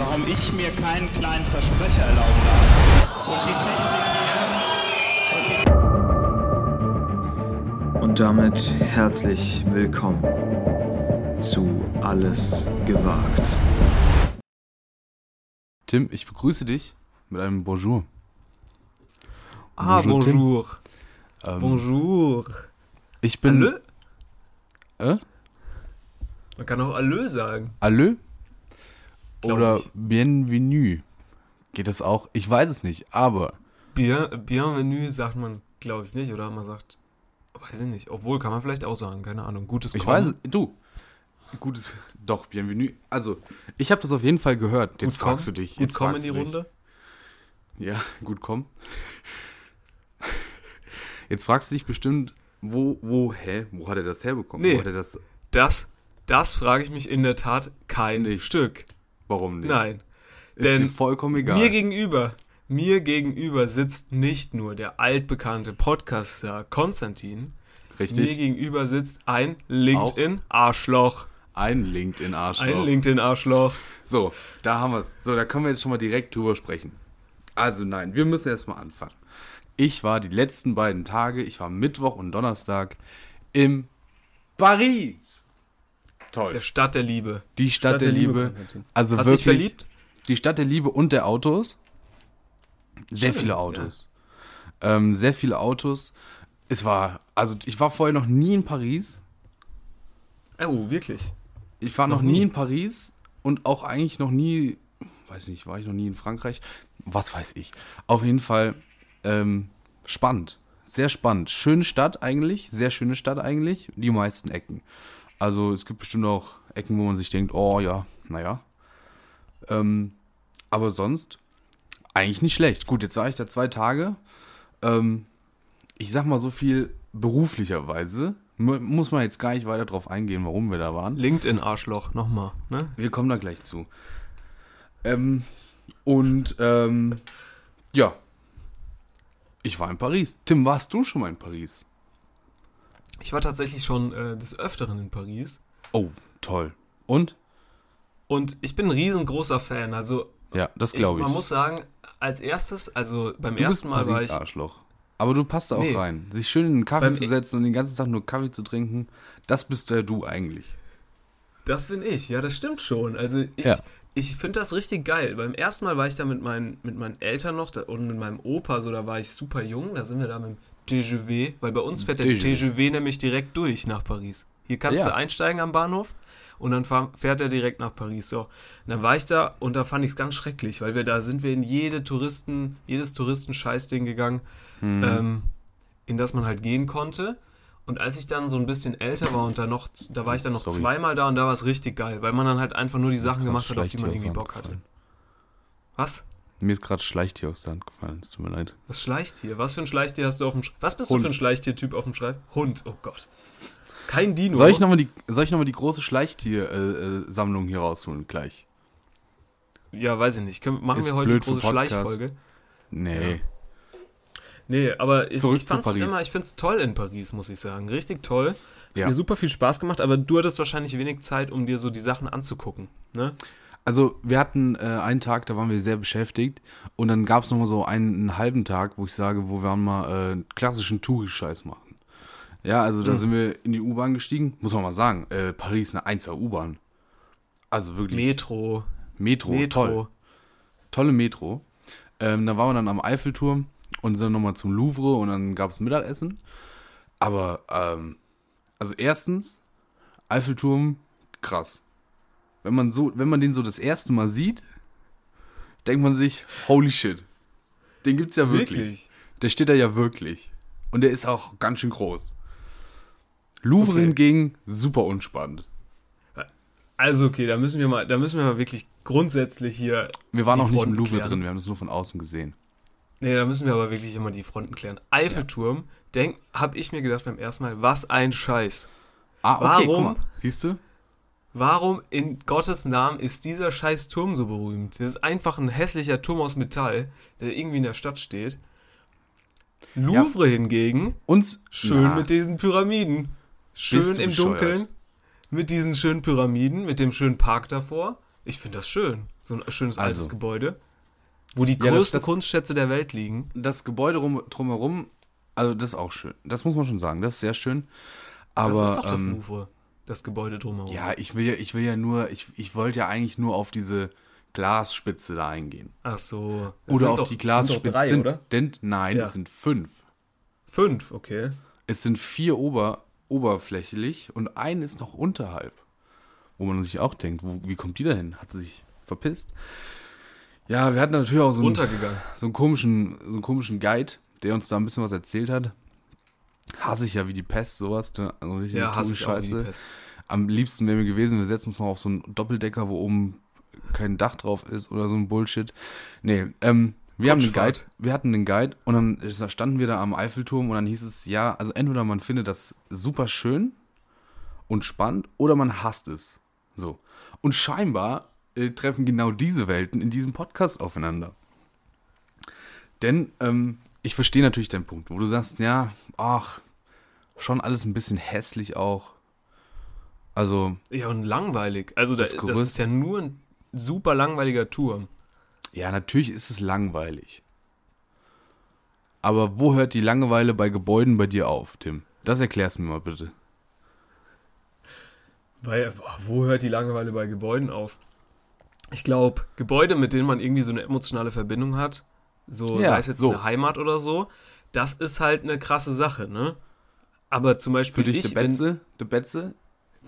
warum ich mir keinen kleinen Versprecher erlauben darf. Und die Technik hier. Und damit herzlich willkommen zu Alles gewagt. Tim, ich begrüße dich mit einem Bonjour. Ah, Bonjour, bonjour. Ähm, Bonjour. Ich bin. Allö? Äh? Man kann auch Allö sagen. Allö? Glaub Oder ich. Bienvenue? Geht das auch? Ich weiß es nicht, aber Bien, bienvenue sagt man, glaube ich, nicht. Oder man sagt, weiß ich nicht. Obwohl, kann man vielleicht auch sagen. Keine Ahnung. Gutes ich Kommen. weiß es. Du. Gutes. Doch, Bienvenue. Also, ich habe das auf jeden Fall gehört. Jetzt Gut fragst du dich. Gut Jetzt kommen in die. Runde. Ja, gut kommen. Jetzt fragst du dich bestimmt, wo, wo, hä? Wo hat er das herbekommen? Nee. Wo hat er das. Das, das frage ich mich in der Tat kein Nicht. Stück. Warum nicht? Nein. Ist denn vollkommen egal. Mir gegenüber, mir gegenüber sitzt nicht nur der altbekannte Podcaster Konstantin. Mir Richtig. gegenüber sitzt ein LinkedIn-Arschloch. Ein LinkedIn-Arschloch. Ein LinkedIn-Arschloch. So, da haben wir es. So, da können wir jetzt schon mal direkt drüber sprechen. Also nein, wir müssen erstmal anfangen. Ich war die letzten beiden Tage, ich war Mittwoch und Donnerstag im Paris. Toll. Der Stadt der Liebe. Die Stadt, der, Liebe. Konstantin. Also Hast dich wirklich verliebt? die Stadt der Liebe und der Autos. Sehr Schön, viele Autos. Ähm, sehr viele Autos. Es war, also ich war vorher noch nie in Paris. Oh, wirklich? Ich war noch, Noch nie. nie? in Paris und auch eigentlich noch nie, weiß nicht, war ich noch nie in Frankreich? Was weiß ich. Auf jeden Fall ähm, spannend. Sehr spannend. Schöne Stadt eigentlich, sehr schöne Stadt eigentlich. Die meisten Ecken. Also es gibt bestimmt auch Ecken, wo man sich denkt, oh ja, naja. Ähm, aber sonst eigentlich nicht schlecht. Gut, jetzt war ich da zwei Tage. Ähm, ich sag mal so viel beruflicherweise. Mu- Muss man jetzt gar nicht weiter drauf eingehen, warum wir da waren. LinkedIn-Arschloch, nochmal, ne? Wir kommen da gleich zu. Ähm, und ähm, ja, ich war in Paris. Tim, warst du schon mal in Paris? Ich war tatsächlich schon äh, des Öfteren in Paris. Oh, toll. Und? Und ich bin ein riesengroßer Fan. Also, Ja, das ich, glaube ich. man muss sagen, als erstes, also beim du ersten Mal war ich. Paris-Arschloch. Aber du passt da auch Nee. rein. Sich schön in einen Kaffee zu setzen und den ganzen Tag nur Kaffee zu trinken, das bist ja du eigentlich. Das bin ich, ja, das stimmt schon. Also ich, Ja. ich finde das richtig geil. Beim ersten Mal war ich da mit meinen, mit meinen Eltern noch da, und mit meinem Opa, so da war ich super jung. Da sind wir da mit TGV, weil bei uns fährt der TGV. Nämlich direkt durch nach Paris. Hier kannst Ja. du einsteigen am Bahnhof und dann fährt er direkt nach Paris. So, und dann war ich da und da fand ich es ganz schrecklich, weil wir da sind wir in jede Touristen, jedes Touristenscheißding gegangen, Hm. ähm, in das man halt gehen konnte. Und als ich dann so ein bisschen älter war und da noch, da war ich dann noch Sorry. zweimal da und da war es richtig geil, weil man dann halt einfach nur die Sachen gemacht hat, auf die man irgendwie Bock hatte. Was? Mir ist gerade Schleichtier aus der Hand gefallen. Es tut mir leid. Was Schleichtier? Was für ein Schleichtier hast du auf dem Sch Was bist Hund. du für ein Schleichtier-Typ auf dem Schreib? Hund, oh Gott. Kein Dino. Soll ich nochmal die, soll ich noch mal die große Schleichtier-Sammlung hier rausholen gleich? Ja, weiß ich nicht. Können, machen Ist wir heute die große. Schleichfolge? Nee. Ja. Nee, aber ich, Zurück ich fand's immer, ich find's toll in Paris, muss ich sagen. Richtig toll. Ja. Hat mir super viel Spaß gemacht, aber du hattest wahrscheinlich wenig Zeit, um dir so die Sachen anzugucken. Ne? Also wir hatten äh, einen Tag, da waren wir sehr beschäftigt und dann gab es nochmal so einen, einen halben Tag, wo ich sage, wo wir mal äh, klassischen Touri-Scheiß machen. Ja, also da Mhm. sind wir in die U-Bahn gestiegen, muss man mal sagen, äh, Paris eine 1er U-Bahn. Also wirklich Metro. Metro, Metro. toll, tolle Metro. Ähm, da waren wir dann am Eiffelturm und sind nochmal zum Louvre und dann gab es Mittagessen. Aber, ähm, also erstens, Eiffelturm, krass. Wenn man so, wenn man den so das erste Mal sieht, denkt man sich, holy shit. Den gibt's ja wirklich. Der steht da ja wirklich. Und der ist auch ganz schön groß. Louvre Okay. hingegen, super unspannend. Also okay, da müssen wir mal, da müssen wir mal wirklich grundsätzlich hier. Wir waren auch nicht im Louvre klären. drin, wir haben das nur von außen gesehen. Nee, da müssen wir aber wirklich immer die Fronten klären. Eiffelturm, denk, hab ich mir gedacht beim ersten Mal, was ein Scheiß. Ah, okay, Warum? Siehst du? Warum in Gottes Namen ist dieser scheiß Turm so berühmt? Das ist einfach ein hässlicher Turm aus Metall, der irgendwie in der Stadt steht. Louvre hingegen, Uns schön Na, mit diesen Pyramiden. Schön du im bescheuert? Dunkeln. mit diesen schönen Pyramiden, mit dem schönen Park davor. Ich finde das schön. So ein schönes altes Also. Gebäude. Wo die Ja, das- größten das- Kunstschätze der Welt liegen. Das Gebäude rum, drumherum, also das ist auch schön. Das muss man schon sagen, das ist sehr schön. Aber das ist doch das ähm, Louvre. Das Gebäude drumherum. ja, ich will ja, ich will ja nur, ich, ich wollte ja eigentlich nur auf diese Glasspitze da eingehen. Ach so. Das Oder auf doch- die Glasspitze. drei, sind, oder? Denn, nein, Ja. es sind fünf. Fünf, okay. Es sind vier ober, oberflächlich und ein ist noch unterhalb. Wo man sich auch denkt, wo, wie kommt die da hin? Hat sie sich verpisst? Ja, wir hatten natürlich auch so einen, so einen komischen, so einen komischen Guide, der uns da ein bisschen was erzählt hat. Hasse ich ja wie die Pest, sowas. Ne? Also richtig Ja, hasse ich auch wie die Scheiße. Pest. Am liebsten wäre mir gewesen, wir setzen uns noch auf so einen Doppeldecker, wo oben kein Dach drauf ist oder so ein Bullshit. Nee, ähm, wir haben einen Guide, wir hatten einen Guide und dann standen wir da am Eiffelturm und dann hieß es, ja, also entweder man findet das super schön und spannend oder man hasst es. So. Und scheinbar äh, treffen genau diese Welten in diesem Podcast aufeinander. Denn ähm, ich verstehe natürlich deinen Punkt, wo du sagst, ja, ach, schon alles ein bisschen hässlich auch. Also, Ja, und langweilig. Also da, Das das, Gerüst- ist ja nur ein super langweiliger Turm. ja, natürlich ist es langweilig. Aber wo hört die Langeweile bei Gebäuden bei dir auf, Tim? Das erklärst mir mal bitte. Weil, wo hört die Langeweile bei Gebäuden auf? Ich glaube, Gebäude, mit denen man irgendwie so eine emotionale Verbindung hat, so Ja, sei es jetzt so. eine Heimat oder so, das ist halt eine krasse Sache, ne? Aber zum Für Beispiel dich ich, de Betze? De Betze?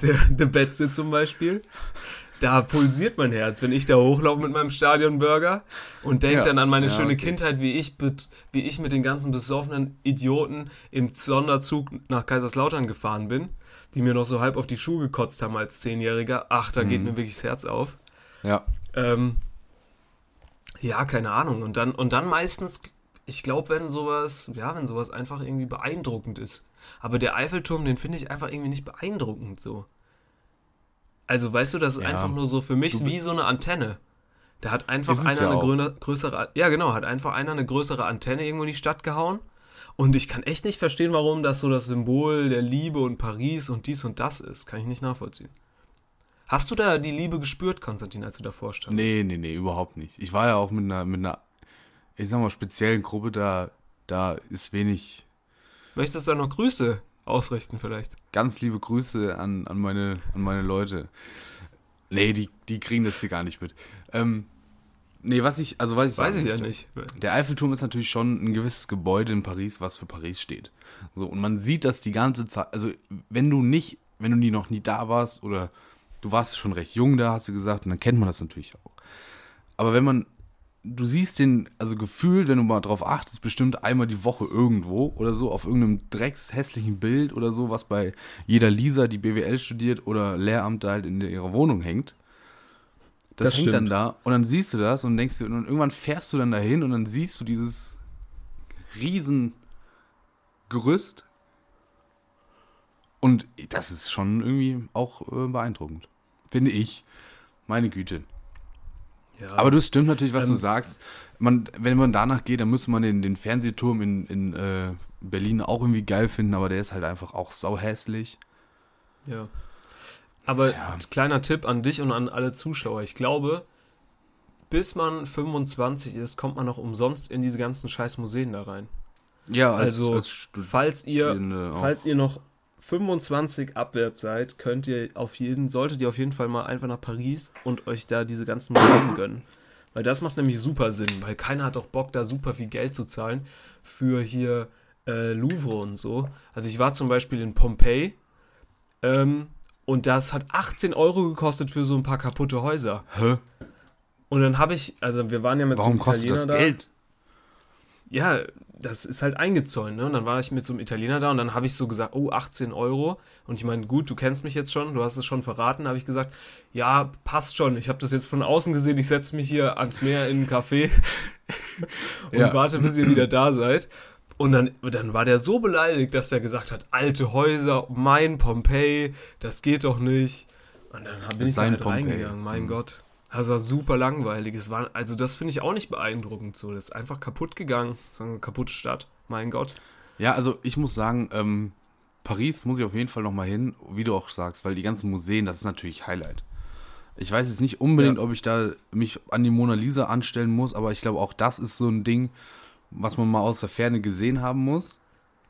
der, der Betze zum Beispiel, da pulsiert mein Herz, wenn ich da hochlaufe mit meinem Stadionburger und denke Ja. dann an meine Ja, schöne okay. Kindheit, wie ich, wie ich mit den ganzen besoffenen Idioten im Sonderzug nach Kaiserslautern gefahren bin, die mir noch so halb auf die Schuhe gekotzt haben als Zehnjähriger. Ach, da geht Mhm. mir wirklich das Herz auf. Ja. Ähm, ja, keine Ahnung. Und dann, und dann meistens, ich glaube, wenn sowas, ja, wenn sowas einfach irgendwie beeindruckend ist. Aber der Eiffelturm, den finde ich einfach irgendwie nicht beeindruckend so. Also, weißt du, das ist Ja. einfach nur so für mich wie so eine Antenne. Da hat einfach einer ja eine gröne, größere, ja genau, hat einfach einer eine größere Antenne irgendwo in die Stadt gehauen. Und ich kann echt nicht verstehen, warum das so das Symbol der Liebe und Paris und dies und das ist. Kann ich nicht nachvollziehen. Hast du da die Liebe gespürt, Konstantin, als du davor standst? Nee, nee, nee, überhaupt nicht. Ich war ja auch mit einer, mit einer, ich sag mal, speziellen Gruppe, da, da ist wenig, Möchtest du da noch Grüße ausrichten vielleicht? ganz liebe Grüße an, an, meine, an meine Leute. Nee, die, die kriegen das hier gar nicht mit. Ähm, nee, was ich, also was ich Weiß ich ja nicht. Der Eiffelturm ist natürlich schon ein gewisses Gebäude in Paris, was für Paris steht. So, und man sieht das die ganze Zeit, also wenn du nicht, wenn du nie noch nie da warst oder du warst schon recht jung da, hast du gesagt, und dann kennt man das natürlich auch. Aber wenn man, du siehst den, also gefühlt, wenn du mal drauf achtest, bestimmt einmal die Woche irgendwo oder so, auf irgendeinem dreckshässlichen Bild oder so, was bei jeder Lisa, die BWL studiert oder Lehramt da halt in ihrer Wohnung hängt. Das, Das hängt dann stimmt. da und dann siehst du das und denkst dir, und irgendwann fährst du dann dahin und dann siehst du dieses riesen Gerüst. Und das ist schon irgendwie auch äh, beeindruckend. Finde ich. Meine Güte. Ja, Aber das stimmt natürlich, was du Ähm, sagst. Man, wenn man danach geht, dann müsste man den, den Fernsehturm in, in äh, Berlin auch irgendwie geil finden, aber der ist halt einfach auch sau hässlich. ja. Aber Ja. kleiner Tipp an dich und an alle Zuschauer. Ich glaube, bis man 25 ist, kommt man noch umsonst in diese ganzen scheiß Museen da rein. Ja, Also, Studierende Falls ihr, auch. falls ihr noch 25 abwärts seid, könnt ihr auf jeden, solltet ihr auf jeden Fall mal einfach nach Paris und euch da diese ganzen Museen gönnen. Weil das macht nämlich super Sinn, weil keiner hat doch Bock, da super viel Geld zu zahlen für hier äh, Louvre und so. Also ich war zum Beispiel in Pompeji ähm, und das hat 18 Euro gekostet für so ein paar kaputte Häuser. Hä? Und dann habe ich, also wir waren ja mit Warum so einem kostet Italiener das da. Geld? Ja, das ist halt eingezäunt, ne? Und dann war ich mit so einem Italiener da und dann habe ich so gesagt, oh, 18 Euro. Und ich meine, gut, du kennst mich jetzt schon, du hast es schon verraten, habe ich gesagt, ja, passt schon. Ich habe das jetzt von außen gesehen, ich setze mich hier ans Meer in einen Café und Ja. warte, bis ihr wieder da seid. Und dann, dann war der so beleidigt, dass er gesagt hat, alte Häuser, mein Pompeji, das geht doch nicht. Und dann bin ich da halt reingegangen, mein Mhm. Gott. Das war super langweilig. Es war, also das finde ich auch nicht beeindruckend so. Das ist einfach kaputt gegangen. So eine kaputte Stadt. Mein Gott. Ja, also ich muss sagen, ähm, Paris muss ich auf jeden Fall nochmal hin, wie du auch sagst, weil die ganzen Museen, das ist natürlich Highlight. Ich weiß jetzt nicht unbedingt, Ja. ob ich da mich an die Mona Lisa anstellen muss, aber ich glaube auch das ist so ein Ding, was man mal aus der Ferne gesehen haben muss,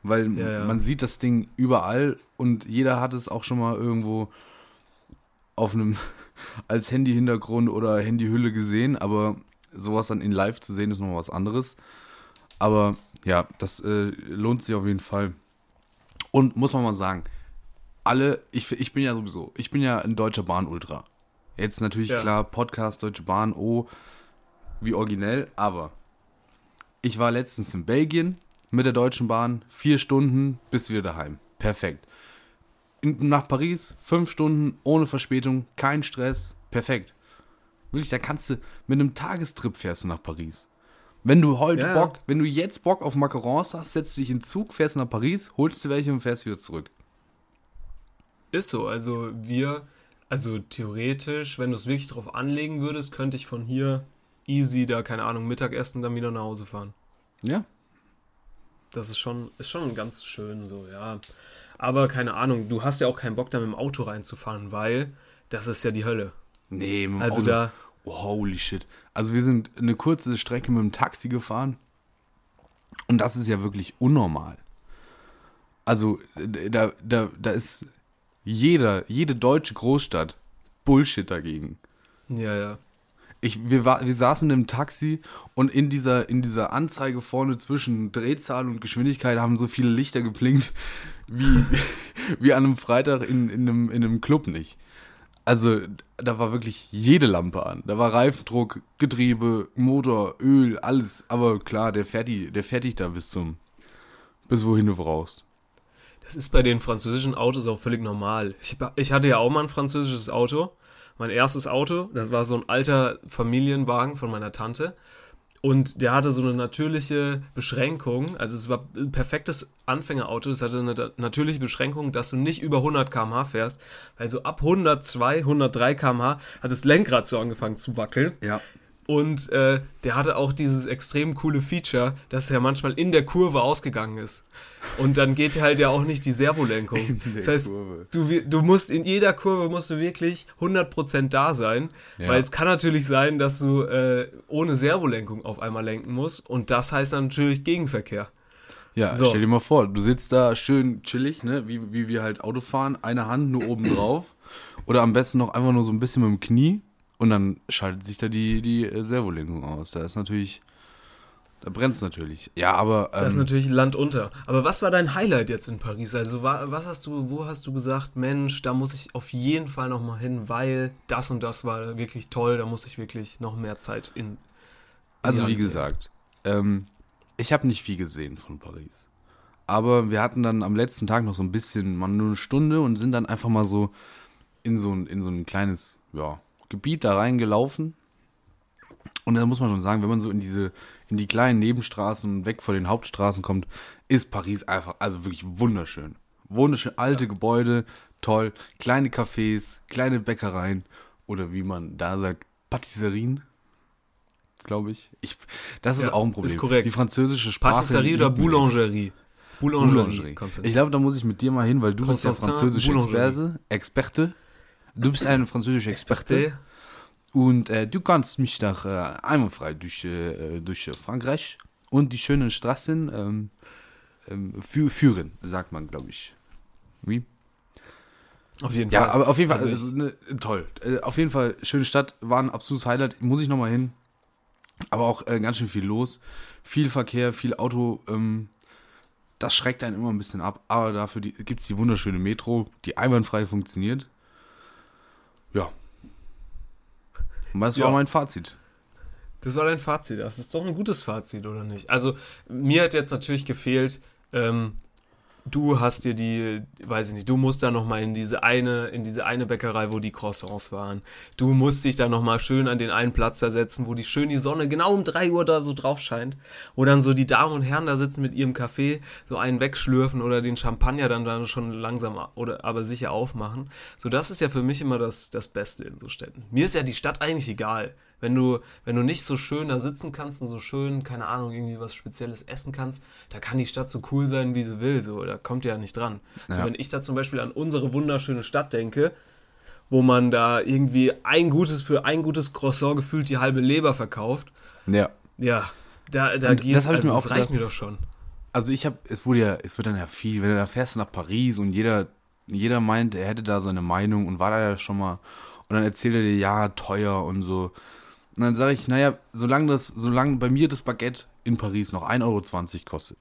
weil Ja, ja. man sieht das Ding überall und jeder hat es auch schon mal irgendwo auf einem als Handy-Hintergrund oder Handyhülle gesehen, aber sowas dann in live zu sehen ist noch was anderes. Aber ja, das äh, lohnt sich auf jeden Fall. Und muss man mal sagen, alle, ich, ich bin ja sowieso, ich bin ja ein deutscher Bahn-Ultra. Jetzt natürlich Ja. klar, Podcast, Deutsche Bahn, oh, wie originell, aber ich war letztens in Belgien mit der Deutschen Bahn, vier Stunden bis wieder daheim. Perfekt. Nach Paris, fünf Stunden, ohne Verspätung, kein Stress, perfekt. Wirklich, da kannst du, mit einem Tagestrip fährst du nach Paris. Wenn du heute Ja. Bock, wenn du jetzt Bock auf Macarons hast, setzt du dich in den Zug, fährst nach Paris, holst dir welche und fährst wieder zurück. Ist so, also wir, also theoretisch, wenn du es wirklich drauf anlegen würdest, könnte ich von hier easy da, keine Ahnung, Mittagessen dann wieder nach Hause fahren. Ja, Das ist schon, ist schon ganz schön so, ja. Aber keine Ahnung, du hast ja auch keinen Bock, da mit dem Auto reinzufahren, weil das ist ja die Hölle. Nee, mit dem Also Auto. da, Oh, holy shit. Also wir sind eine kurze Strecke mit dem Taxi gefahren. Und das ist ja wirklich unnormal. Also äh, da, da, da ist jeder, jede deutsche Großstadt Bullshit dagegen. ja, ja. Ich, wir, war, wir saßen im Taxi und in dieser, in dieser Anzeige vorne zwischen Drehzahl und Geschwindigkeit haben so viele Lichter geblinkt wie, wie an einem Freitag in, in, einem, in einem Club nicht. Also da war wirklich jede Lampe an. Da war Reifendruck, Getriebe, Motor, Öl, alles. Aber klar, der fährt, die, der dich da bis zum, bis wohin du brauchst. Das ist bei den französischen Autos auch völlig normal. Ich, ich hatte ja auch mal ein französisches Auto. Mein erstes Auto, das war so ein alter Familienwagen von meiner Tante. Und der hatte so eine natürliche Beschränkung. Also es war ein perfektes Anfängerauto. Es hatte eine natürliche Beschränkung, dass du nicht über 100 km/h fährst. Weil so ab 102, 103 km/h hat das Lenkrad so angefangen zu wackeln. Ja. Und äh, der hatte auch dieses extrem coole Feature, dass er manchmal in der Kurve ausgegangen ist. Und dann geht halt ja auch nicht die Servolenkung. Das heißt, Kurve. du, du musst in jeder Kurve musst du wirklich 100% da sein, Ja. weil es kann natürlich sein, dass du äh, ohne Servolenkung auf einmal lenken musst und das heißt dann natürlich Gegenverkehr. Ja, So. stell dir mal vor, du sitzt da schön chillig, ne, wie, wie wir halt Auto fahren, eine Hand nur oben drauf oder am besten noch einfach nur so ein bisschen mit dem Knie und dann schaltet sich da die, die äh, Servolenkung aus. Da ist natürlich, da brennt es natürlich. Ja, aber Das ist ähm, natürlich Land unter. Aber was war dein Highlight jetzt in Paris? Also wa- was hast du, wo hast du gesagt, Mensch, da muss ich auf jeden Fall noch mal hin, weil das und das war wirklich toll, da muss ich wirklich noch mehr Zeit in. in also wie gesagt, ähm, ich habe nicht viel gesehen von Paris. Aber wir hatten dann am letzten Tag noch so ein bisschen, mal nur eine Stunde und sind dann einfach mal so in so ein, in so ein kleines ja, Gebiet da reingelaufen. Und da muss man schon sagen, wenn man so in diese, in die kleinen Nebenstraßen weg von den Hauptstraßen kommt, ist Paris einfach, also wirklich wunderschön. Wunderschön, alte Gebäude, toll, kleine Cafés, kleine Bäckereien oder wie man da sagt, Patisserien, glaube ich. ich. Das ist Ja, auch ein Problem. ist korrekt. Die französische Sprache. Patisserie oder. Boulangerie? Boulangerie. Boulangerie. Ich glaube, da muss ich mit dir mal hin, weil du bist ja Constantin französische. Experte. Experte. Du bist ein französischer Experte. Experte. Und äh, du kannst mich da äh, einwandfrei durch, äh, durch Frankreich und die schönen Straßen ähm, ähm, fü führen, sagt man, glaube ich. Wie? Auf jeden Ja, Fall. aber auf jeden Fall, Also also, ne, toll. Äh, auf jeden Fall, schöne Stadt, war ein absolutes Highlight, muss ich nochmal hin. Aber auch äh, ganz schön viel los. Viel Verkehr, viel Auto. Ähm, das schreckt einen immer ein bisschen ab. Aber dafür gibt es die wunderschöne Metro, die einwandfrei funktioniert. Ja. Und das Ja. war mein Fazit. Das war dein Fazit. Das ist doch ein gutes Fazit, oder nicht? Also, mir hat jetzt natürlich gefehlt, ähm, du hast dir die, weiß ich nicht, du musst da nochmal in diese eine, in diese eine Bäckerei, wo die Croissants waren. Du musst dich da nochmal schön an den einen Platz da setzen, wo die schön die Sonne genau um 3 Uhr da so drauf scheint. Wo dann so die Damen und Herren da sitzen mit ihrem Kaffee, so einen wegschlürfen oder den Champagner dann, dann schon langsam oder aber sicher aufmachen. So, das ist ja für mich immer das, das Beste in so Städten. Mir ist ja die Stadt eigentlich egal. Wenn du, wenn du nicht so schön da sitzen kannst und so schön, keine Ahnung, irgendwie was Spezielles essen kannst, da kann die Stadt so cool sein, wie sie will. So, da kommt ihr ja nicht dran. So, Ja. wenn ich da zum Beispiel an unsere wunderschöne Stadt denke, wo man da irgendwie ein gutes für ein gutes Croissant gefühlt die halbe Leber verkauft, Ja. ja, da, da geht das also mir das reicht gedacht. mir doch schon. Also ich habe, es wurde ja, es wird dann ja viel, wenn du da fährst nach Paris und jeder, jeder meint, er hätte da seine Meinung und war da ja schon mal und dann erzählt er dir, ja, teuer und so. Und dann sage ich, naja, solange das, solange bei mir das Baguette in Paris noch 1,20 Euro kostet,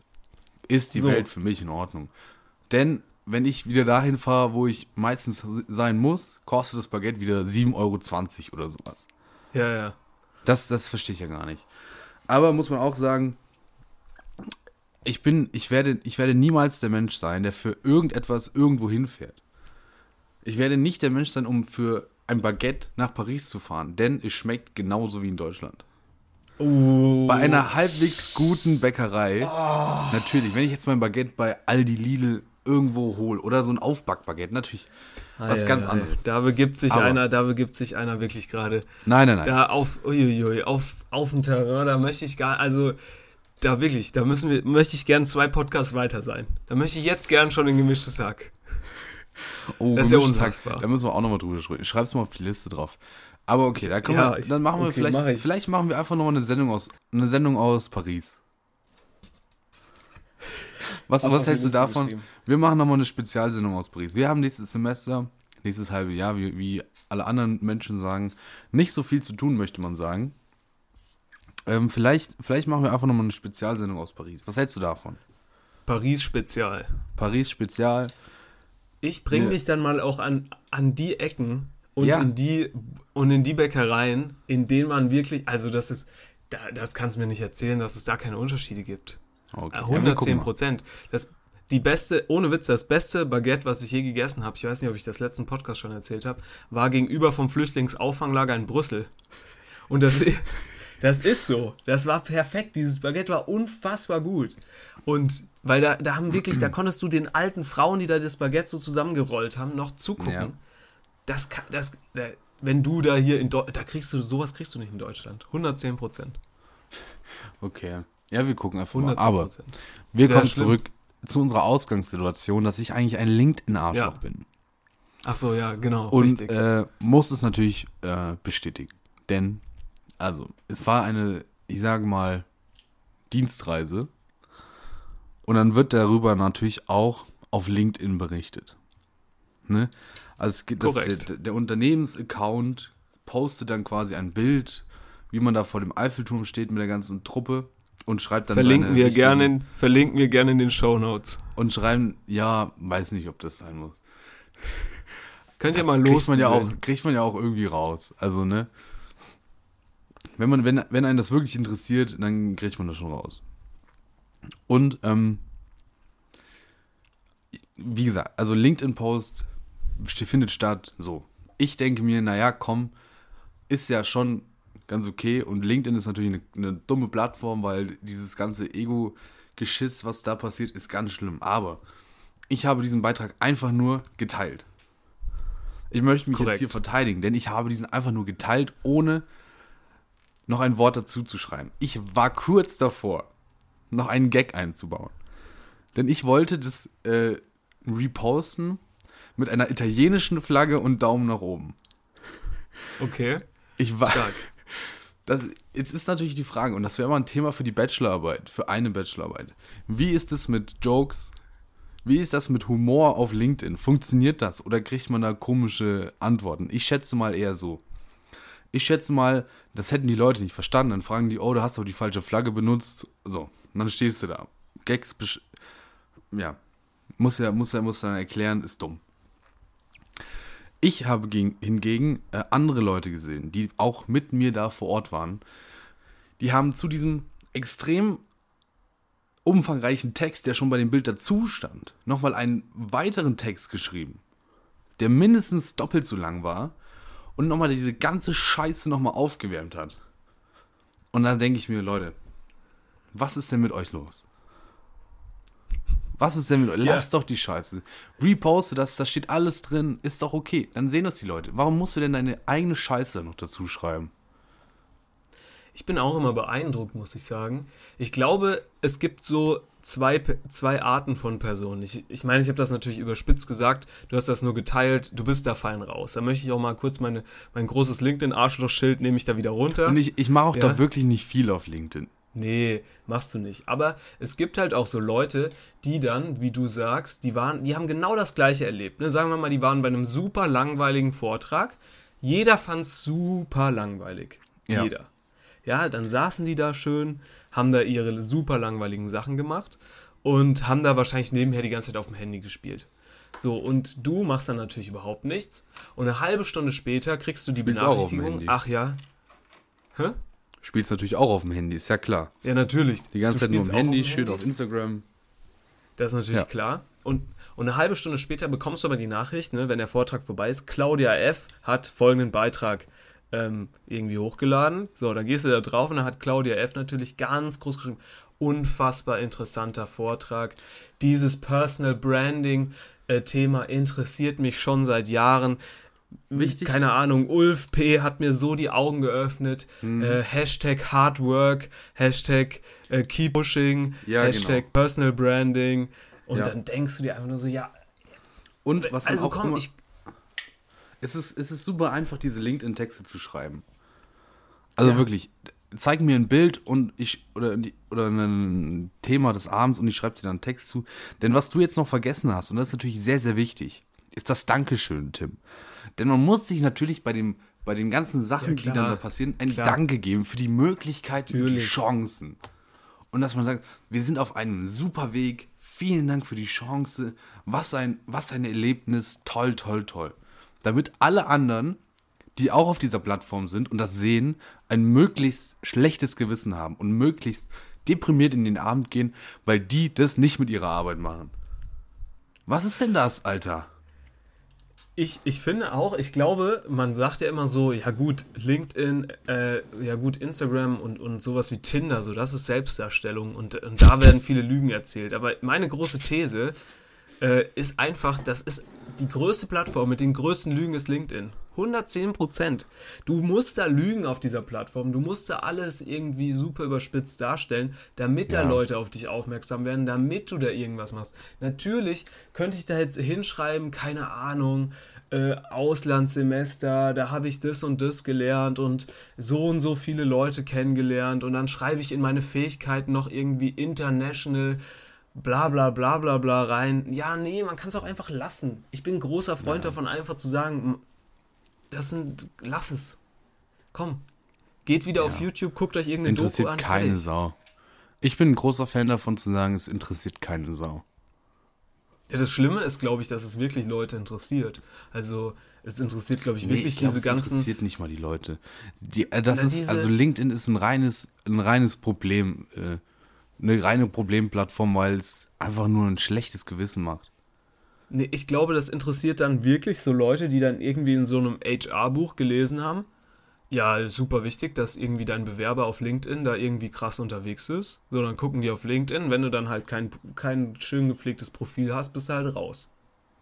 ist die So. Welt für mich in Ordnung. Denn wenn ich wieder dahin fahre, wo ich meistens sein muss, kostet das Baguette wieder 7,20 Euro oder sowas. Ja, ja. Das, das verstehe ich ja gar nicht. Aber muss man auch sagen, ich bin, ich werde, ich werde niemals der Mensch sein, der für irgendetwas irgendwo hinfährt. Ich werde nicht der Mensch sein, um für ein Baguette nach Paris zu fahren, denn es schmeckt genauso wie in Deutschland. Uh, Bei einer halbwegs guten Bäckerei, natürlich, wenn ich jetzt mein Baguette bei Aldi Lidl irgendwo hole oder so ein Aufbackbaguette, natürlich was Ei, ganz ei. anderes. Da begibt sich Aber- einer, da begibt sich einer wirklich gerade Nein, nein, nein. da auf, uiuiui, auf, auf dem Terrain, da möchte ich gar, also da wirklich, da müssen wir, möchte ich gern zwei Podcasts weiter sein. Da möchte ich jetzt gern schon in gemischtes Hack. Oh, Das ist ja unfassbar. Da müssen wir auch nochmal drüber sprechen. Ich schreib's mal auf die Liste drauf. Aber okay, da können Ja, wir, dann machen wir okay, vielleicht, mach ich. vielleicht machen wir einfach nochmal eine Sendung aus, eine Sendung aus Paris. Was, was hältst du davon? Wir machen nochmal eine Spezialsendung aus Paris. Wir haben nächstes Semester, nächstes halbe Jahr, wie, wie alle anderen Menschen sagen, nicht so viel zu tun, möchte man sagen. Ähm, vielleicht, vielleicht machen wir einfach nochmal eine Spezialsendung aus Paris. Was hältst du davon? Paris Spezial. Ich bringe dich dann mal auch an, an die Ecken und Ja. in die und in die Bäckereien, in denen man wirklich, also das ist, da, das kannst du mir nicht erzählen, dass es da keine Unterschiede gibt. Okay. Äh, Ja, wir 110 gucken mal. Prozent. Das die beste, ohne Witz, das beste Baguette, was ich je gegessen habe, ich weiß nicht, ob ich das letzten Podcast schon erzählt habe, war gegenüber vom Flüchtlingsauffanglager in Brüssel. Und das, das ist so. Das war perfekt. Dieses Baguette war unfassbar gut. Und weil da, da haben wirklich, da konntest du den alten Frauen, die da das Baguette so zusammengerollt haben, noch zugucken. Ja. Das kann, das, da, wenn du da hier in Deutschland, da kriegst du, sowas kriegst du nicht in Deutschland. 110 Prozent. Okay. Ja, wir gucken einfach mal. 110 Aber Prozent. Wir Sehr kommen schlimm. zurück zu unserer Ausgangssituation, dass ich eigentlich ein LinkedIn-Arschloch Ja. bin. Ach so, ja, genau. Und äh, muss es natürlich äh, bestätigen. Denn, also, es war eine, ich sage mal, Dienstreise. Und dann wird darüber natürlich auch auf LinkedIn berichtet. Ne? Also es gibt das, der, der Unternehmensaccount postet dann quasi ein Bild, wie man da vor dem Eiffelturm steht mit der ganzen Truppe und schreibt dann verlinken wir wichtigen- gerne, in- verlinken wir gerne in den Show Notes. und schreiben, ja, weiß nicht, ob das sein muss. Könnt ihr mal kriegt los man ja auch, kriegt man ja auch irgendwie raus. Also, ne? Wenn man, wenn, wenn einen das wirklich interessiert, dann kriegt man das schon raus. Und, ähm, wie gesagt, also LinkedIn-Post st- findet statt, so. Ich denke mir, naja, komm, ist ja schon ganz okay. Und LinkedIn ist natürlich eine, eine dumme Plattform, weil dieses ganze Ego-Geschiss, was da passiert, ist ganz schlimm. Aber ich habe diesen Beitrag einfach nur geteilt. Ich möchte mich Korrekt. jetzt hier verteidigen, denn ich habe diesen einfach nur geteilt, ohne noch ein Wort dazu zu schreiben. Ich war kurz davor, noch einen Gag einzubauen. Denn ich wollte das äh, reposten mit einer italienischen Flagge und Daumen nach oben. Okay, Ich war. stark. Das, jetzt ist natürlich die Frage, und das wäre mal ein Thema für die Bachelorarbeit, für eine Bachelorarbeit. Wie ist es mit Jokes? Wie ist das mit Humor auf LinkedIn? Funktioniert das oder kriegt man da komische Antworten? Ich schätze mal eher so. Ich schätze mal, das hätten die Leute nicht verstanden. Dann fragen die, oh, du hast doch die falsche Flagge benutzt. So, und dann stehst du da. Gags, ja, muss ja, muss ja, muss dann erklären, ist dumm. Ich habe gegen, hingegen äh, andere Leute gesehen, die auch mit mir da vor Ort waren. Die haben zu diesem extrem umfangreichen Text, der schon bei dem Bild dazu stand, nochmal einen weiteren Text geschrieben, der mindestens doppelt so lang war und nochmal diese ganze Scheiße nochmal aufgewärmt hat. Und dann denke ich mir, Leute, was ist denn mit euch los? Was ist denn mit euch? Ja. Lass doch die Scheiße. Reposte das, da steht alles drin, ist doch okay. Dann sehen das die Leute. Warum musst du denn deine eigene Scheiße noch dazu schreiben? ich bin auch immer beeindruckt, muss ich sagen. Ich glaube, es gibt so zwei, zwei Arten von Personen. Ich, ich meine, ich habe das natürlich überspitzt gesagt, du hast das nur geteilt, du bist da fein raus. Da möchte ich auch mal kurz meine, mein großes LinkedIn-Arschloch-Schild nehme ich da wieder runter. Und ich, ich mache auch Ja. da wirklich nicht viel auf LinkedIn. Nee, machst du nicht. Aber es gibt halt auch so Leute, die dann, wie du sagst, die waren, die haben genau das gleiche erlebt. Ne? Sagen wir mal, die waren bei einem super langweiligen Vortrag. Jeder fand's super langweilig. Ja. Jeder. Ja, dann saßen die da schön, haben da ihre super langweiligen Sachen gemacht und haben da wahrscheinlich nebenher die ganze Zeit auf dem Handy gespielt. So, und du machst dann natürlich überhaupt nichts. Und eine halbe Stunde später kriegst du die Spielst auf dem Benachrichtigung. Handy. Ach ja. Hä? Spielst natürlich auch auf dem Handy, ist ja klar. Ja, natürlich. Die ganze Du Zeit nur spielst auch Handy, dem schön auf Instagram. Das ist natürlich Ja. klar. Und, und eine halbe Stunde später bekommst du aber die Nachricht, ne, wenn der Vortrag vorbei ist, Claudia F. hat folgenden Beitrag ähm, irgendwie hochgeladen. So, dann gehst du da drauf und dann hat Claudia F. natürlich ganz groß geschrieben, unfassbar interessanter Vortrag. Dieses Personal Branding äh, Thema interessiert mich schon seit Jahren. Wichtig- Keine Ahnung, Ulf P. hat mir so die Augen geöffnet. Mhm. Äh, Hashtag Hard Work, Hashtag äh, Keep Pushing, Ja, Hashtag genau. Personal Branding. Und Ja. dann denkst du dir einfach nur so, ja, Und was also auch komm, immer, ich, es ist, es ist super einfach, diese LinkedIn-Texte zu schreiben. Also Ja. wirklich, zeig mir ein Bild und ich oder oder ein Thema des Abends und ich schreibe dir dann einen Text zu. Denn was du jetzt noch vergessen hast und das ist natürlich sehr sehr wichtig, ist das Dankeschön, Tim. Denn man muss sich natürlich bei dem bei den ganzen Sachen, Ja, die dann da passieren, ein Klar. Danke geben für die Möglichkeiten und die Natürlich. Chancen. Und dass man sagt, wir sind auf einem super Weg. Vielen Dank für die Chance. Was ein, was ein Erlebnis. Toll, toll, toll. Damit alle anderen, die auch auf dieser Plattform sind und das sehen, ein möglichst schlechtes Gewissen haben und möglichst deprimiert in den Abend gehen, weil die das nicht mit ihrer Arbeit machen. Was ist denn das, Alter? ich, ich finde auch, ich glaube, man sagt ja immer so, ja gut, LinkedIn, äh, ja gut, Instagram und, und sowas wie Tinder, so das ist Selbstdarstellung und, und da werden viele Lügen erzählt. Aber meine große These äh, ist einfach, das ist die größte Plattform mit den größten Lügen ist LinkedIn. 110 Prozent. Du musst da lügen auf dieser Plattform. Du musst da alles irgendwie super überspitzt darstellen, damit da Ja. Leute auf dich aufmerksam werden, damit du da irgendwas machst. Natürlich könnte ich da jetzt hinschreiben, keine Ahnung, äh, Auslandssemester, da habe ich das und das gelernt und so und so viele Leute kennengelernt und dann schreibe ich in meine Fähigkeiten noch irgendwie international bla bla bla bla bla rein. Ja, nee, man kann es auch einfach lassen. Ich bin großer Freund davon, einfach zu sagen, das sind, lass es. Komm, geht wieder auf YouTube, guckt euch irgendeine Interessiert Doku an. keine fertig. Sau. Ich bin ein großer Fan davon zu sagen, es interessiert keine Sau. Ja, das Schlimme ist, glaube ich, dass es wirklich Leute interessiert. Also, es interessiert, glaube ich, Nee, wirklich ich glaub, diese es ganzen. interessiert nicht mal die Leute. Die, äh, das Na, ist, also LinkedIn ist ein reines, ein reines Problem, äh, eine reine Problemplattform, weil es einfach nur ein schlechtes Gewissen macht. Nee, ich glaube, das interessiert dann wirklich so Leute, die dann irgendwie in so einem HR-Buch gelesen haben. Ja, super wichtig, dass irgendwie dein Bewerber auf LinkedIn da irgendwie krass unterwegs ist. So, dann gucken die auf LinkedIn. Wenn du dann halt kein, kein schön gepflegtes Profil hast, bist du halt raus.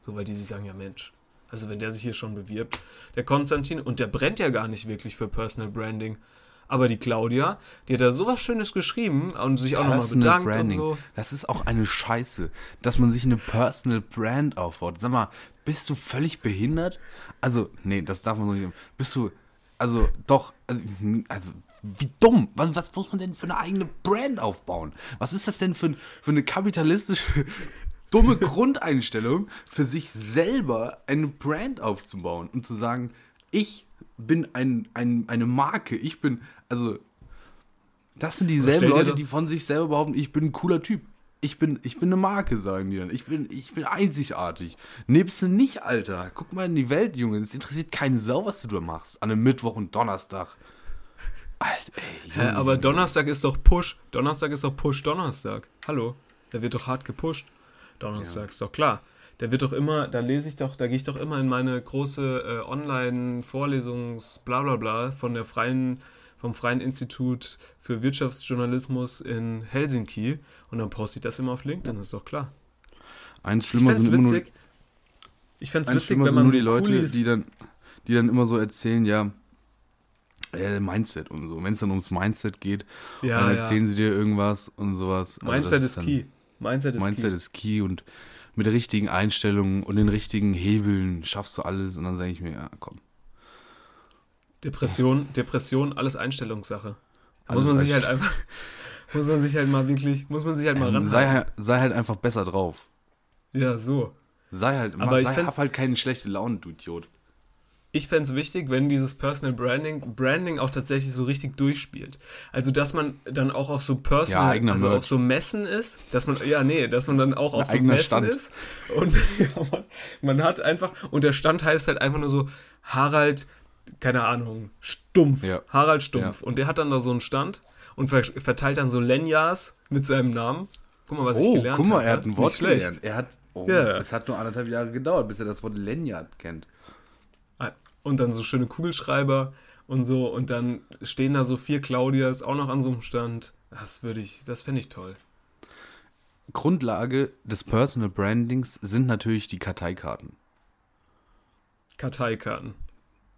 So, weil die sich sagen, ja Mensch, also wenn der sich hier schon bewirbt, der Konstantin, und der brennt ja gar nicht wirklich für Personal Branding. Aber die Claudia, die hat da sowas Schönes geschrieben und sich auch nochmal bedankt Branding, und so. das ist auch eine Scheiße, dass man sich eine Personal Brand aufbaut. Sag mal, bist du völlig behindert? Also, nee, das darf man so nicht. Bist du, also doch, also, also wie dumm. Was, was muss man denn für eine eigene Brand aufbauen? Was ist das denn für, für eine kapitalistische, dumme Grundeinstellung, für sich selber eine Brand aufzubauen und zu sagen, ich bin ein, ein, eine Marke, ich bin, also das sind dieselben Leute, die von sich selber behaupten, ich bin ein cooler Typ. Ich bin, ich bin eine Marke, sagen die dann. Ich bin, ich bin einzigartig. Nebst du nicht, Alter. Guck mal in die Welt, Junge. Es interessiert keine Sau, was du da machst. An einem Mittwoch und Donnerstag. Alter, ey, Hä, Junge. aber Donnerstag ist doch Push. Donnerstag ist doch Push Donnerstag. Hallo? Der wird doch hart gepusht. Donnerstag, ist doch klar. Der wird doch immer, da lese ich doch, da gehe ich doch immer in meine große äh, Online-Vorlesungs bla bla bla von der freien, vom Freien Institut für Wirtschaftsjournalismus in Helsinki und dann poste ich das immer auf LinkedIn, ist doch klar. Eins schlimmer sind immer nur, witzig. Ich fände es witzig, wenn man nur so die Leute, Coolies- die dann, die dann immer so erzählen, ja, äh, Mindset und so. Wenn es dann ums Mindset geht, Ja, dann ja. erzählen sie dir irgendwas und sowas. Also Mindset ist dann- key. Mindset ist Mindset key. ist key und mit der richtigen Einstellung und den richtigen Hebeln schaffst du alles und dann sage ich mir, ja, komm. Depression, Depression, alles Einstellungssache. Da Alles muss man sich halt einfach, muss man sich halt mal wirklich, muss man sich halt mal Ähm, ran. sei, halt- sei halt einfach besser drauf. Ja, so. Sei halt, Aber mach, ich sei, hab halt keine schlechte Laune, du Idiot. Ich fände es wichtig, wenn dieses Personal Branding, Branding auch tatsächlich so richtig durchspielt. Also, dass man dann auch auf so Ja, Personal, eigener also Merch. auf so Messen ist, dass man, ja, nee, dass man dann auch auf so eigener Messen Stand. ist. Und ja, man, man hat einfach, und der Stand heißt halt einfach nur so Harald, keine Ahnung, Stumpf. Ja. Harald Stumpf. Ja. Und der hat dann da so einen Stand und ver verteilt dann so Lanyards mit seinem Namen. Guck mal, was ich Oh, gelernt habe. guck mal, er hat ein Wort gelernt. Er hat, oh, Ja. es hat nur anderthalb Jahre gedauert, bis er das Wort Lanyard kennt. Und dann so schöne Kugelschreiber und so. Und dann stehen da so vier Claudias auch noch an so einem Stand. Das würde ich, das fände ich toll. Grundlage des Personal Brandings sind natürlich die Karteikarten. Karteikarten,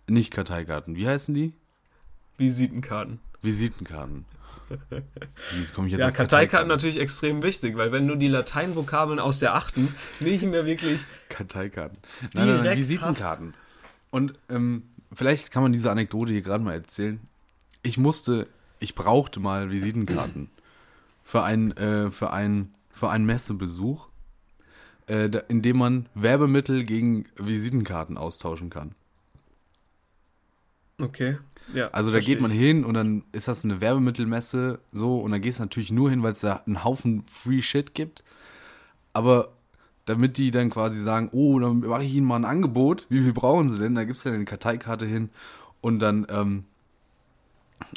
Nicht Karteikarten. Wie heißen die? Visitenkarten. Visitenkarten. Wie komme ich jetzt Ja, Karteikarten natürlich extrem wichtig, weil wenn du die Lateinvokabeln aus der achten nicht mehr wirklich. Karteikarten. Nein, nein, nein, Visitenkarten. Und ähm, vielleicht kann man diese Anekdote hier gerade mal erzählen. Ich musste, ich brauchte mal Visitenkarten für einen, äh, für einen, für einen Messebesuch, äh, da, in dem man Werbemittel gegen Visitenkarten austauschen kann. Okay. Ja, Also da geht man ich. hin und dann ist das eine Werbemittelmesse so und dann gehst du natürlich nur hin, weil es da einen Haufen Free Shit gibt. Aber damit die dann quasi sagen, oh, dann mache ich ihnen mal ein Angebot, wie viel brauchen sie denn? Da gibt es dann eine Karteikarte hin und dann, ähm,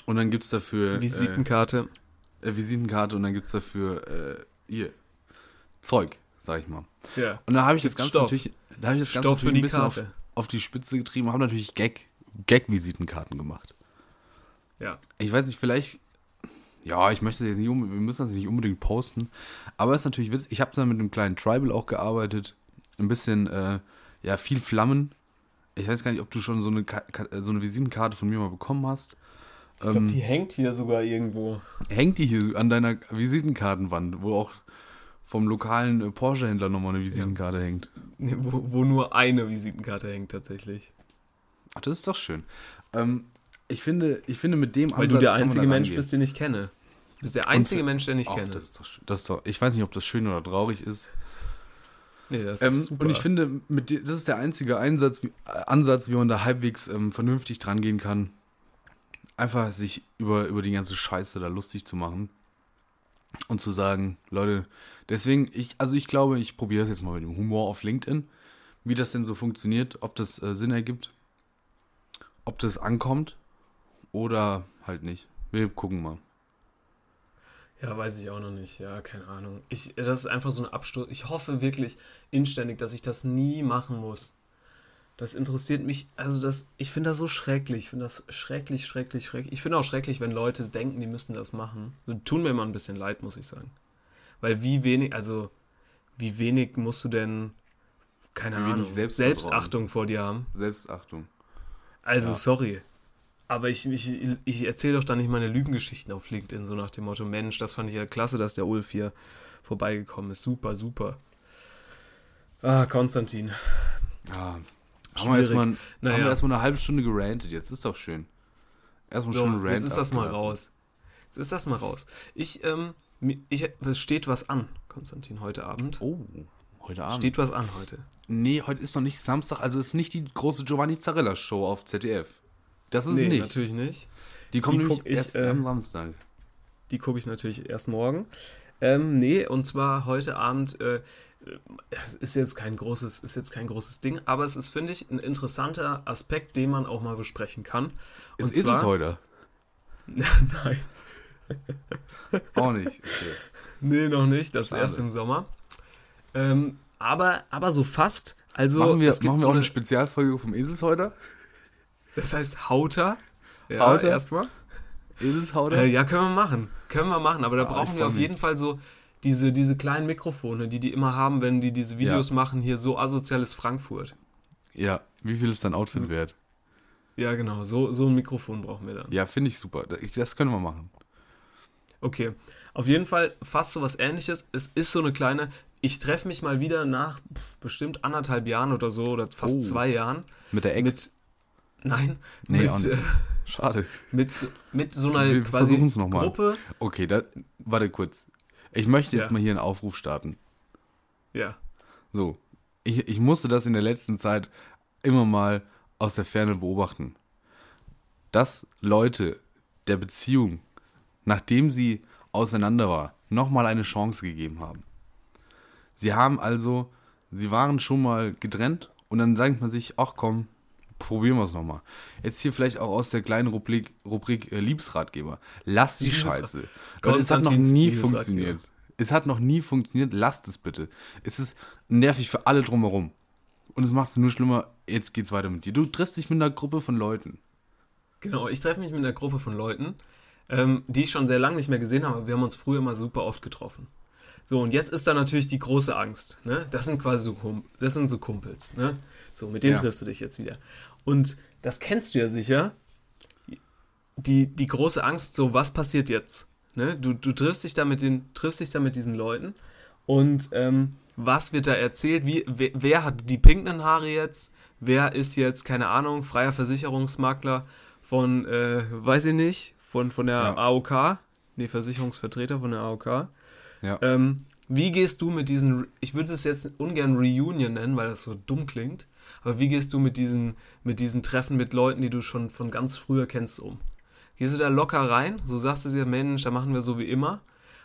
und dann gibt es dafür Visitenkarte. äh, äh, Visitenkarte und dann gibt es dafür äh, hier, Zeug, sag ich mal. ja. Und da habe ich das Ganze Stoff. natürlich, da habe ich das Ganze Stoff für natürlich ein bisschen auf, auf die Spitze getrieben, habe natürlich Gag, Gag-Visitenkarten gemacht. Ja. Ich weiß nicht, vielleicht. Ja, ich möchte jetzt nicht, wir müssen das nicht unbedingt posten. Aber es ist natürlich witzig. Ich habe da mit einem kleinen Tribal auch gearbeitet. Ein bisschen, äh, ja, viel Flammen. Ich weiß gar nicht, ob du schon so eine, Ka so eine Visitenkarte von mir mal bekommen hast. Ich glaube, Ähm, die hängt hier sogar irgendwo. hängt die hier an deiner Visitenkartenwand, wo auch vom lokalen äh, Porsche-Händler nochmal eine Visitenkarte hängt. Nee, wo, wo nur eine Visitenkarte hängt tatsächlich. Ach, das ist doch schön. Ähm, ich finde, ich finde, mit dem Weil du Ansatz der kann man einzige Mensch bist, den ich kenne. Du bist der einzige für- Mensch, den ich Ach, kenne. das ist doch. Das ist doch, ich weiß nicht, ob das schön oder traurig ist. nee, das Ähm, ist super. und ich finde, mit, das ist der einzige Einsatz, wie, äh, Ansatz, wie man da halbwegs ähm, vernünftig dran gehen kann. Einfach sich über, über die ganze Scheiße da lustig zu machen. Und zu sagen, Leute, deswegen, ich, also ich glaube, ich probiere das jetzt mal mit dem Humor auf LinkedIn, wie das denn so funktioniert, ob das äh, Sinn ergibt, ob das ankommt oder halt nicht. Wir gucken mal. Ja, weiß ich auch noch nicht. Ja, keine Ahnung. Ich, das ist einfach so ein Absturz. Ich hoffe wirklich inständig, dass ich das nie machen muss. Das interessiert mich, also das, ich finde das so schrecklich. Ich finde das schrecklich, schrecklich, schrecklich. Ich finde auch schrecklich, wenn Leute denken, die müssten das machen. So, tun mir immer ein bisschen leid, muss ich sagen. Weil wie wenig, also wie wenig musst du denn, keine Wie Ahnung. Selbstachtung vor dir haben? Selbstachtung. Also, Ja. sorry. Aber ich, ich, ich erzähle doch da nicht meine Lügengeschichten auf LinkedIn, so nach dem Motto, Mensch, das fand ich ja klasse, dass der Ulf hier vorbeigekommen ist. Super, super. Ah, Konstantin. Ja. Haben wir erstmal Naja. haben wir erstmal eine halbe Stunde gerantet. Jetzt ist doch schön. Erstmal So, schon Rant jetzt ist das mal raus. Jetzt ist das mal raus. Ich, ähm, ich, es steht was an, Konstantin, heute Abend. Oh, heute Abend. Steht was an heute. nee, heute ist noch nicht Samstag, also ist nicht die große Giovanni Zarella Show auf ZDF. Das ist nee, nicht. natürlich nicht. Die kommt Die guck ich, erst äh, am Samstag. Die gucke ich natürlich erst morgen. Ähm, nee, und zwar heute Abend. Äh, es ist jetzt kein großes, ist jetzt kein großes Ding, aber es ist, finde ich, ein interessanter Aspekt, den man auch mal besprechen kann. Und Ist zwar, heute? nein, Auch nicht. Okay. nee, noch nicht. Das ist Schade. erst im Sommer. Ähm, aber, aber so fast. Also machen wir, es gibt machen wir so auch eine eine, Spezialfolge vom Eselshäuter? Das heißt Hauter. Ja, Hauter? erstmal. Eselshäuter? Äh, ja, können wir machen. Können wir machen, aber da Ah, brauchen wir auf mich. jeden Fall so diese, diese kleinen Mikrofone, die die immer haben, wenn die diese Videos machen, hier so asoziales Frankfurt. Ja. Wie viel ist dein Outfit wert? Ja, genau. So, so ein Mikrofon brauchen wir dann. Ja, finde ich super. Das- können wir machen. Okay. Auf jeden Fall fast so was ähnliches. Es ist so eine kleine. Ich treffe mich mal wieder nach bestimmt anderthalb Jahren oder so oder fast Oh. zwei Jahren Mit der Ex. mit. Nein, Nee, auch mit, nicht. äh, Schade. mit, so- mit so einer Wir quasi noch mal. Gruppe. Okay, da, warte kurz. Ich möchte jetzt Ja. mal hier einen Aufruf starten. Ja. So, ich, ich musste das in der letzten Zeit immer mal aus der Ferne beobachten. Dass Leute der Beziehung, nachdem sie auseinander war, nochmal eine Chance gegeben haben. Sie haben also, sie waren schon mal getrennt und dann sagt man sich, ach komm, probieren wir es nochmal. Jetzt hier vielleicht auch aus der kleinen Rubrik, Rubrik äh, Liebsratgeber. Lass die Liebesrat- Scheiße. Weil es hat noch nie funktioniert. Es hat noch nie funktioniert. Lasst es bitte. Es ist nervig für alle drumherum. Und es macht es nur schlimmer. Jetzt geht's weiter mit dir. Du triffst dich mit einer Gruppe von Leuten. Genau, ich treffe mich mit einer Gruppe von Leuten, ähm, die ich schon sehr lange nicht mehr gesehen habe. Wir haben uns früher immer super oft getroffen. So, und jetzt ist da natürlich die große Angst. Ne? Das sind quasi so, das sind so Kumpels. Ne? So, mit denen Ja. triffst du dich jetzt wieder. Und das kennst du ja sicher. Die, die große Angst, so, was passiert jetzt? Ne? Du, du triffst, dich da mit den, triffst dich da mit diesen Leuten und ähm, was wird da erzählt? Wie, wer, wer hat die pinken Haare jetzt? Wer ist jetzt, keine Ahnung, freier Versicherungsmakler von, äh, weiß ich nicht, von, von der Ja. AOK? Nee, Versicherungsvertreter von der AOK. Ja. Ähm, wie gehst du mit diesen, ich würde es jetzt ungern Reunion nennen, weil das so dumm klingt, aber wie gehst du mit diesen, mit diesen Treffen mit Leuten, die du schon von ganz früher kennst, um? Gehst du da locker rein, so sagst du dir, Mensch, da machen wir so wie immer,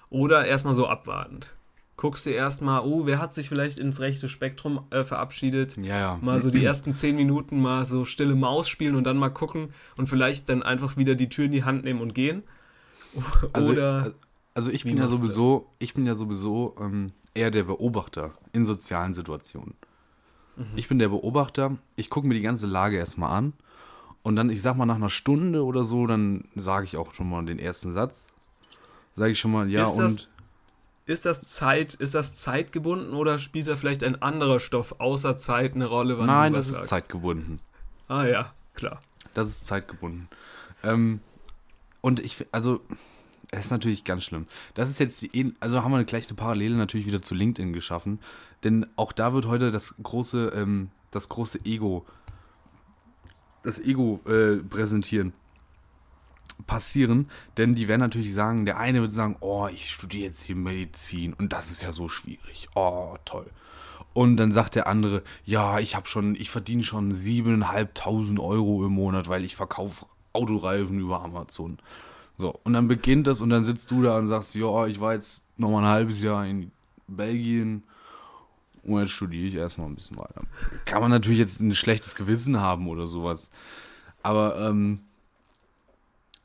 oder erstmal so abwartend? Guckst dir erstmal, oh, wer hat sich vielleicht ins rechte Spektrum äh, verabschiedet? Ja, ja. Mal so die ersten zehn Minuten mal so stille Maus spielen und dann mal gucken und vielleicht dann einfach wieder die Tür in die Hand nehmen und gehen. Also, Oder also ich bin ja du sowieso, ich bin ja sowieso ähm, eher der Beobachter in sozialen Situationen. Mhm. Ich bin der Beobachter, ich gucke mir die ganze Lage erstmal an und dann, ich sag mal, nach einer Stunde oder so, dann sage ich auch schon mal den ersten Satz. Sage ich schon mal, ja Ist das- und Ist das Zeit, ist das zeitgebunden oder spielt da vielleicht ein anderer Stoff außer Zeit eine Rolle? Wann nein, das ist sagst? zeitgebunden. Ah ja, klar. Das ist zeitgebunden. Ähm, und ich, also, es ist natürlich ganz schlimm. Das ist jetzt, die, also haben wir gleich eine Parallele natürlich wieder zu LinkedIn geschaffen. Denn auch da wird heute das große, ähm, das große Ego, das Ego äh, präsentieren passieren, denn die werden natürlich sagen, der eine wird sagen, oh, ich studiere jetzt hier Medizin und das ist ja so schwierig. Oh, toll. Und dann sagt der andere, ja, ich habe schon, ich verdiene schon 7.500 Euro im Monat, weil ich verkaufe Autoreifen über Amazon. So, und dann beginnt das und dann sitzt du da und sagst, ja, ich war jetzt noch mal ein halbes Jahr in Belgien und jetzt studiere ich erstmal ein bisschen weiter. Kann man natürlich jetzt ein schlechtes Gewissen haben oder sowas. Aber ähm,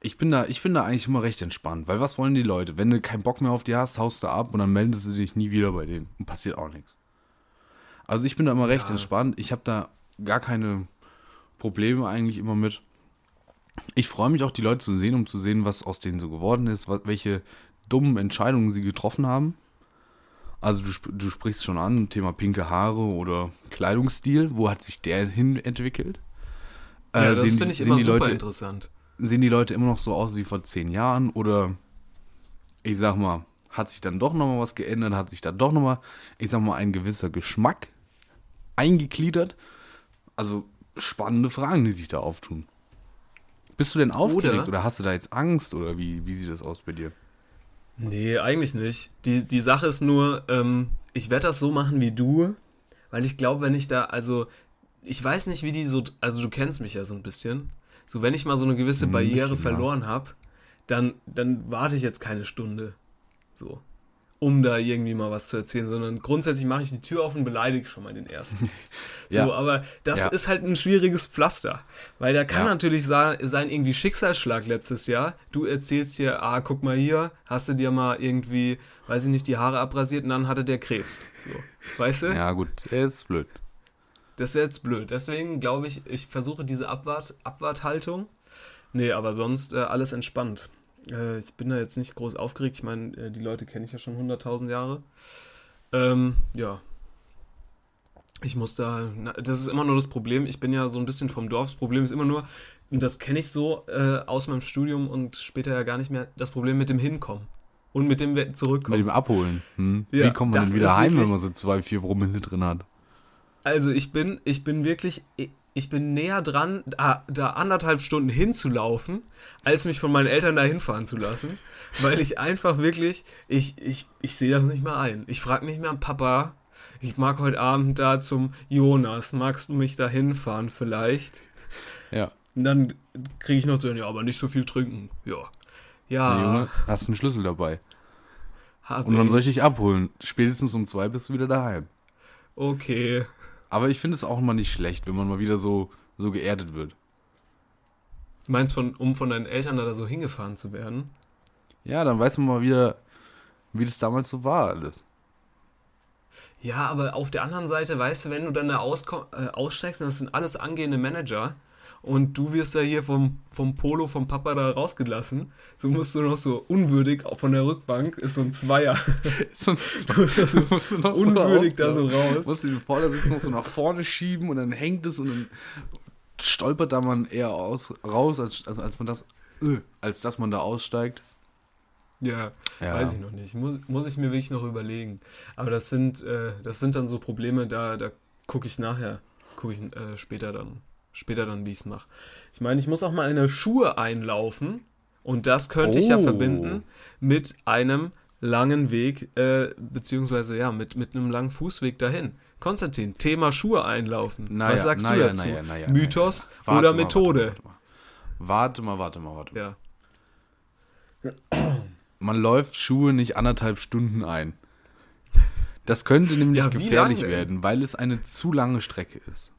ich bin da, ich bin da eigentlich immer recht entspannt, weil was wollen die Leute? Wenn du keinen Bock mehr auf die hast, haust du ab und dann meldest du dich nie wieder bei denen und passiert auch nichts. Also ich bin da immer recht Ja. entspannt. Ich habe da gar keine Probleme eigentlich immer mit. Ich freue mich auch, die Leute zu sehen, um zu sehen, was aus denen so geworden ist, was, welche dummen Entscheidungen sie getroffen haben. Also du, du sprichst schon an, Thema pinke Haare oder Kleidungsstil. Wo hat sich der hin entwickelt? Ja, Äh, das sehen die- finde ich immer super Leute, interessant. sehen die Leute immer noch so aus wie vor zehn Jahren oder ich sag mal, hat sich dann doch nochmal was geändert, hat sich da doch nochmal, ich sag mal, ein gewisser Geschmack eingegliedert? Also spannende Fragen, die sich da auftun. Bist du denn aufgeregt oder, Oder- hast du da jetzt Angst oder wie, wie sieht das aus bei dir? Nee, eigentlich nicht. Die, die Sache ist nur, ähm, ich werde das so machen wie du, weil ich glaube, wenn ich da, also, ich weiß nicht, wie die so, also du kennst mich ja so ein bisschen. So, wenn ich mal so eine gewisse Barriere bisschen, ja. verloren habe, dann, dann warte ich jetzt keine Stunde. So. Um da irgendwie mal was zu erzählen, sondern grundsätzlich mache ich die Tür auf und beleidige schon mal den ersten. So, Ja. aber das Ja. ist halt ein schwieriges Pflaster. Weil da kann Ja. natürlich sein, irgendwie Schicksalsschlag letztes Jahr. Du erzählst dir, ah, guck mal hier, hast du dir mal irgendwie, weiß ich nicht, die Haare abrasiert und dann hatte der Krebs. So. Weißt du? Ja, gut, ist blöd. Das wäre jetzt blöd. Deswegen glaube ich, ich versuche diese Abwart Abwarthaltung. Nee, aber sonst äh, alles entspannt. Äh, ich bin da jetzt nicht groß aufgeregt. Ich meine, äh, die Leute kenne ich ja schon 100.000 Jahre. Ähm, ja. Ich muss da, na, das ist immer nur das Problem. Ich bin ja so ein bisschen vom Dorf. Das Problem ist immer nur, und das kenne ich so äh, aus meinem Studium und später ja gar nicht mehr, das Problem mit dem Hinkommen. Und mit dem We- Mit Zurückkommen. dem Abholen. Hm? Ja, Wie kommt man denn wieder heim, wenn man so zwei, vier Promille drin hat? Also ich bin, ich bin wirklich, ich bin näher dran, da, da anderthalb Stunden hinzulaufen, als mich von meinen Eltern da hinfahren zu lassen. Weil ich einfach wirklich, ich, ich, ich sehe das nicht mehr ein. Ich frage nicht mehr, Papa, ich mag heute Abend da zum Jonas, magst du mich da hinfahren vielleicht? Ja. Und dann kriege ich noch so, ja, aber nicht so viel trinken. Ja. Ja, Na, Junge, hast einen Schlüssel dabei. hab Und dann soll ich dich abholen. Spätestens um zwei bist du wieder daheim. Okay. Aber ich finde es auch mal nicht schlecht, wenn man mal wieder so, so geerdet wird. Du meinst, von, um von deinen Eltern da so hingefahren zu werden? Ja, dann weiß man mal wieder, wie das damals so war alles. Ja, aber auf der anderen Seite, weißt du, wenn du dann da äh, aussteigst, und das sind alles angehende Manager und du wirst da hier vom, vom Polo vom Papa da rausgelassen, so musst du noch so unwürdig auch von der Rückbank, ist so ein Zweier, So, du musst da so musst du noch unwürdig da so raus. Musst du den Vordersitz noch so nach vorne schieben und dann hängt es und dann stolpert da man eher aus, raus, als, als, als man das, äh, als dass man da aussteigt. Ja, Ja. weiß ich noch nicht. Muss, muss ich mir wirklich noch überlegen. Aber das sind, äh, das sind dann so Probleme, da, da gucke ich nachher, gucke ich äh, später dann, später dann, wie ich es mache. Ich meine, ich muss auch mal eine Schuhe einlaufen und das könnte ich ja Oh. verbinden mit einem langen Weg, äh, beziehungsweise ja, mit, mit einem langen Fußweg dahin. Konstantin, Thema Schuhe einlaufen. Naja, Was sagst naja, du dazu? naja, Mythos. Warte oder mal, Methode? Warte mal, warte mal, warte mal. Ja. Man läuft Schuhe nicht anderthalb Stunden ein. Das könnte nämlich Ja, gefährlich werden, weil es eine zu lange Strecke ist.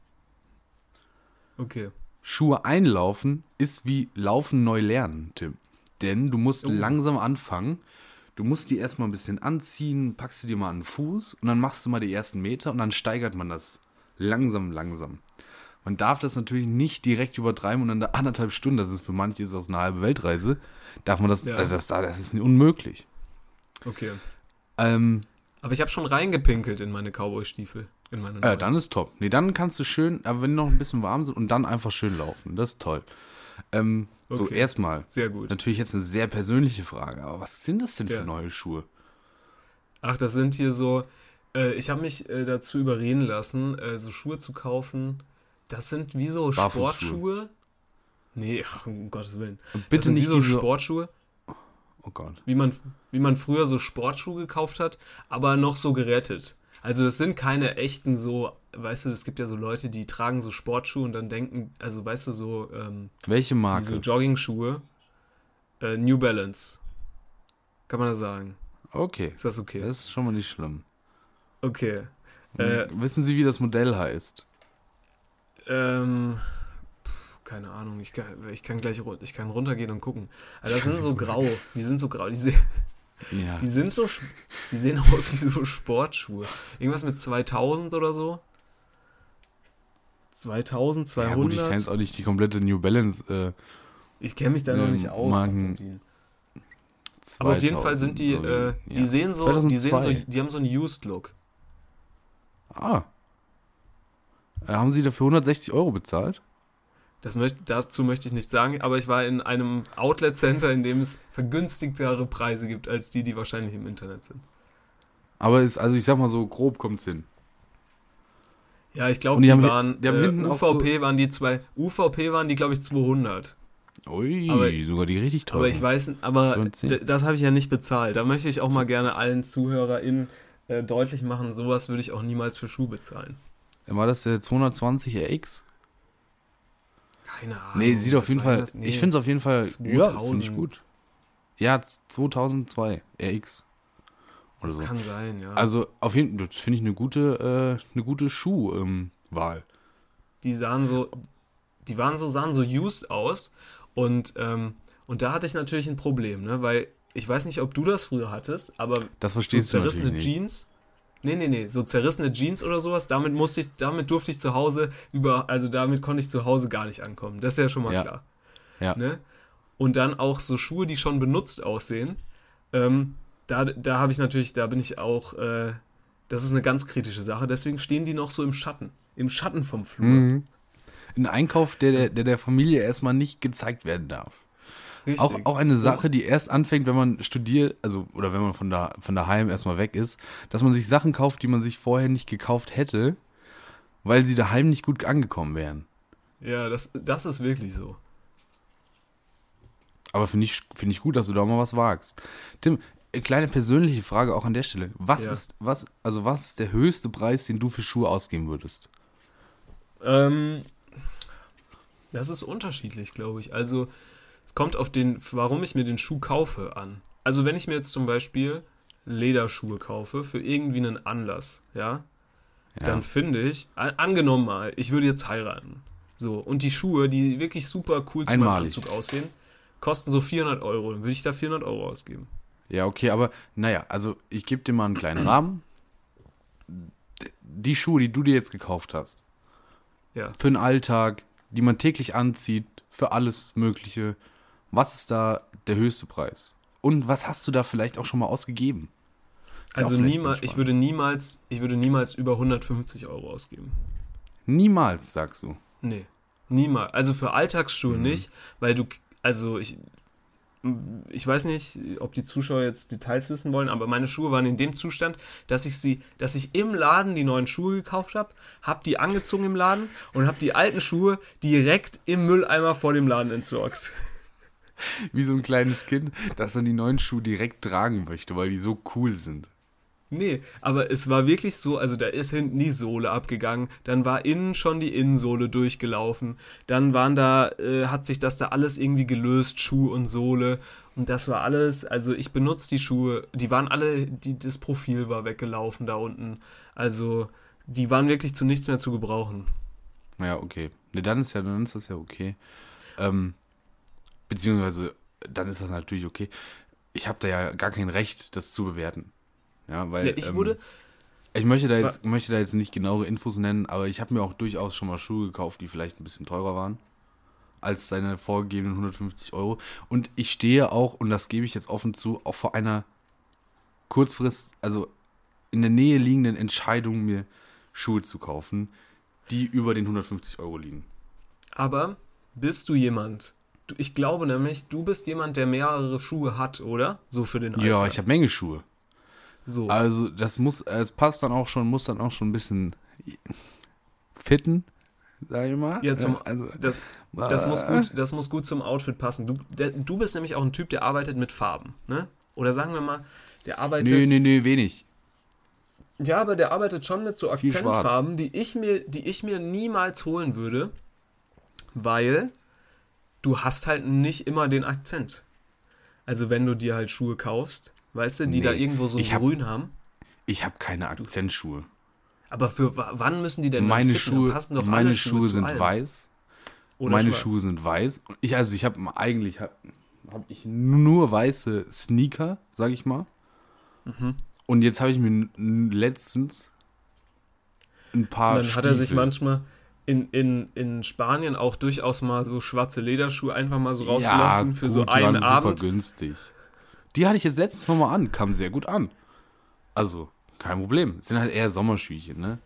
Okay. Schuhe einlaufen ist wie Laufen neu lernen, Tim. Denn du musst Oh. langsam anfangen. Du musst die erstmal ein bisschen anziehen, packst du dir mal an den Fuß und dann machst du mal die ersten Meter und dann steigert man das langsam, langsam. Man darf das natürlich nicht direkt übertreiben und dann da anderthalb Stunden, das ist für manche ist das eine halbe Weltreise, darf man das, Ja. also das, das ist unmöglich. Okay. Ähm, Aber ich habe schon reingepinkelt in meine Cowboy-Stiefel. In meine äh, dann ist top. Nee, dann kannst du schön, aber wenn noch ein bisschen warm sind und dann einfach schön laufen, das ist toll. Ähm, So, Okay. erstmal, Sehr gut. natürlich jetzt eine sehr persönliche Frage, aber was sind das denn für Ja. neue Schuhe? Ach, das sind hier so. Äh, ich habe mich äh, dazu überreden lassen, äh, so Schuhe zu kaufen. Das sind wie so. Sportschuhe. Nee, ach, um Gottes Willen. Und bitte nicht so Sportschuhe, Oh Gott. wie man, wie man früher so Sportschuhe gekauft hat, aber noch so gerettet. Also das sind keine echten so, weißt du, es gibt ja so Leute, die tragen so Sportschuhe und dann denken, also weißt du, so, ähm, Welche Marke? so Jogging-Schuhe. Äh, New Balance. Kann man das sagen? okay, Ist das okay? das ist schon mal nicht schlimm. Okay. Äh, Wissen Sie, wie das Modell heißt? Ähm, pf, keine Ahnung, ich kann, ich kann gleich ich kann runtergehen und gucken. Aber das sind so grau, die sind so grau, die, se Ja. die sind so, die sehen aus wie so Sportschuhe. Irgendwas mit 2000 oder so? 2000, ja gut, ich 200? kenne jetzt auch nicht die komplette New Balance. Äh, ich kenne mich da noch ähm, nicht aus. Marken-. Aber auf jeden Fall sind die, 2000, äh, ja. die sehen so, die sehen so, 2002. die haben so einen Used Look. Ah. Äh, haben Sie dafür 160 Euro bezahlt? Das möcht, dazu möchte ich nichts sagen, aber ich war in einem Outlet Center, in dem es vergünstigtere Preise gibt als die, die wahrscheinlich im Internet sind. Aber ist, also ich sag mal so, grob kommt's hin. Ja, ich glaube, die, die haben- waren die haben äh, hinten auch UVP waren die zwei UVP waren die glaube ich 200. Ui, Aber- sogar die richtig teuren. Aber ich weiß, aber 210. d- das habe ich ja nicht bezahlt. Da möchte ich auch mal gerne allen ZuhörerInnen äh, deutlich machen, sowas würde ich auch niemals für Schuh bezahlen. War das der 220 RX? Keine Ahnung. Nee, sieht auf das jeden Fall. irgendwas- nee, Ich finde es auf jeden Fall. Ja, finde ich 2000. gut. Ja, 2002 RX. Oder Das so. kann sein, ja. Also auf jeden Fall, das finde ich eine gute, äh, eine gute Schuhwahl. die sahen so, die waren so, sahen so used aus und, ähm, und da hatte ich natürlich ein Problem, ne, weil ich weiß nicht, ob du das früher hattest, aber das so verstehst du zerrissene. Jeans, nee, nee, nee, so zerrissene Jeans oder sowas, damit musste ich, damit durfte ich zu Hause über, also damit konnte ich zu Hause gar nicht ankommen, das ist ja schon mal Ja. klar, Ja. ne, und dann auch so Schuhe, die schon benutzt aussehen, ähm, da, da habe ich natürlich, da bin ich auch, äh, das ist eine ganz kritische Sache, deswegen stehen die noch so im Schatten, im Schatten vom Flur. Mhm. ein Einkauf, der der, der der Familie erstmal nicht gezeigt werden darf. Richtig. Auch, auch eine Sache, die erst anfängt, wenn man studiert, also oder wenn man von, da, von daheim erstmal weg ist, dass man sich Sachen kauft, die man sich vorher nicht gekauft hätte, weil sie daheim nicht gut angekommen wären. Ja, das, das ist wirklich so. Aber finde ich, finde ich gut, dass du da mal was wagst. Tim, äh, kleine persönliche Frage auch an der Stelle. Was Ja. ist, was, also was ist der höchste Preis, den du für Schuhe ausgeben würdest? Ähm, das ist unterschiedlich, glaube ich. Also, kommt auf den, warum ich mir den Schuh kaufe, an. Also, wenn ich mir jetzt zum Beispiel Lederschuhe kaufe für irgendwie einen Anlass, ja, Ja. dann finde ich, an, angenommen mal, ich würde jetzt heiraten. So, und die Schuhe, die wirklich super cool zu meinem. Anzug aussehen, kosten so 400 Euro. Dann würde ich da 400 Euro ausgeben. Ja, okay, aber naja, also ich gebe dir mal einen kleinen Rahmen. Die Schuhe, die du dir jetzt gekauft hast, Ja. für den Alltag, die man täglich anzieht, für alles Mögliche, was ist da der höchste Preis? Und was hast du da vielleicht auch schon mal ausgegeben? Ist Also niemals, ich würde niemals, ich würde niemals über 150 Euro ausgeben. Niemals, sagst du. Nee, niemals. Also für Alltagsschuhe Mhm. nicht, weil du, also ich, ich weiß nicht, ob die Zuschauer jetzt Details wissen wollen, aber meine Schuhe waren in dem Zustand, dass ich sie, dass ich im Laden die neuen Schuhe gekauft habe, habe die angezogen im Laden und habe die alten Schuhe direkt im Mülleimer vor dem Laden entsorgt. Wie so ein kleines Kind, das dann die neuen Schuhe direkt tragen möchte, weil die so cool sind. Nee, aber es war wirklich so, also da ist hinten die Sohle abgegangen, dann war innen schon die Innensohle durchgelaufen, dann waren da, äh, hat sich das da alles irgendwie gelöst, Schuh und Sohle und das war alles, also ich benutze die Schuhe, die waren alle, die, das Profil war weggelaufen da unten, also die waren wirklich zu nichts mehr zu gebrauchen. Ja, okay. Ne, dann ist ja, dann ist das ja okay. Ähm, beziehungsweise, dann ist das natürlich okay. Ich habe da ja gar kein Recht, das zu bewerten. Ja, weil. Ja, ich ähm, wurde, Ich möchte da jetzt, möchte da jetzt nicht genauere Infos nennen, aber ich habe mir auch durchaus schon mal Schuhe gekauft, die vielleicht ein bisschen teurer waren als seine vorgegebenen 150 Euro. Und ich stehe auch, und das gebe ich jetzt offen zu, auch vor einer kurzfrist, also in der Nähe liegenden Entscheidung, mir Schuhe zu kaufen, die über den 150 Euro liegen. aber bist du jemand, ich glaube nämlich, du bist jemand, der mehrere Schuhe hat, oder? So für den Ja, Alltag. ich habe Menge Schuhe. so. Also das muss, es passt dann auch schon, muss dann auch schon ein bisschen fitten, sag ich mal. Ja, zum, also, das, das, muss äh, gut, das muss gut zum Outfit passen. Du, der, du bist nämlich auch ein Typ, der arbeitet mit Farben, ne? Oder sagen wir mal, der arbeitet. Nee, nee, nee, wenig. Ja, aber der arbeitet schon mit so. Akzentfarben, die ich, mir, die ich mir niemals holen würde, weil du hast halt nicht immer den Akzent. Also wenn du dir halt Schuhe kaufst, weißt du, die Nee, da irgendwo so hab- grün haben. Ich habe keine Akzentschuhe. Aber für wa- wann müssen die denn Meine fitten? Schuhe, passen doch meine Schuhe zu sind allem. weiß. Oder meine schwarz. Schuhe sind weiß. Ich, also ich habe eigentlich habe hab ich nur weiße Sneaker, sag ich mal. Mhm. Und jetzt habe ich mir letztens ein paar Und dann hat er sich Stiefel- manchmal in, in, in Spanien auch durchaus mal so schwarze Lederschuhe einfach mal so ja, rausgelassen für so gut, die einen waren Abend. super günstig. Die hatte ich jetzt letztens nochmal an, kam sehr gut an. Also, kein Problem. Sind halt eher Sommerschüchen, ne?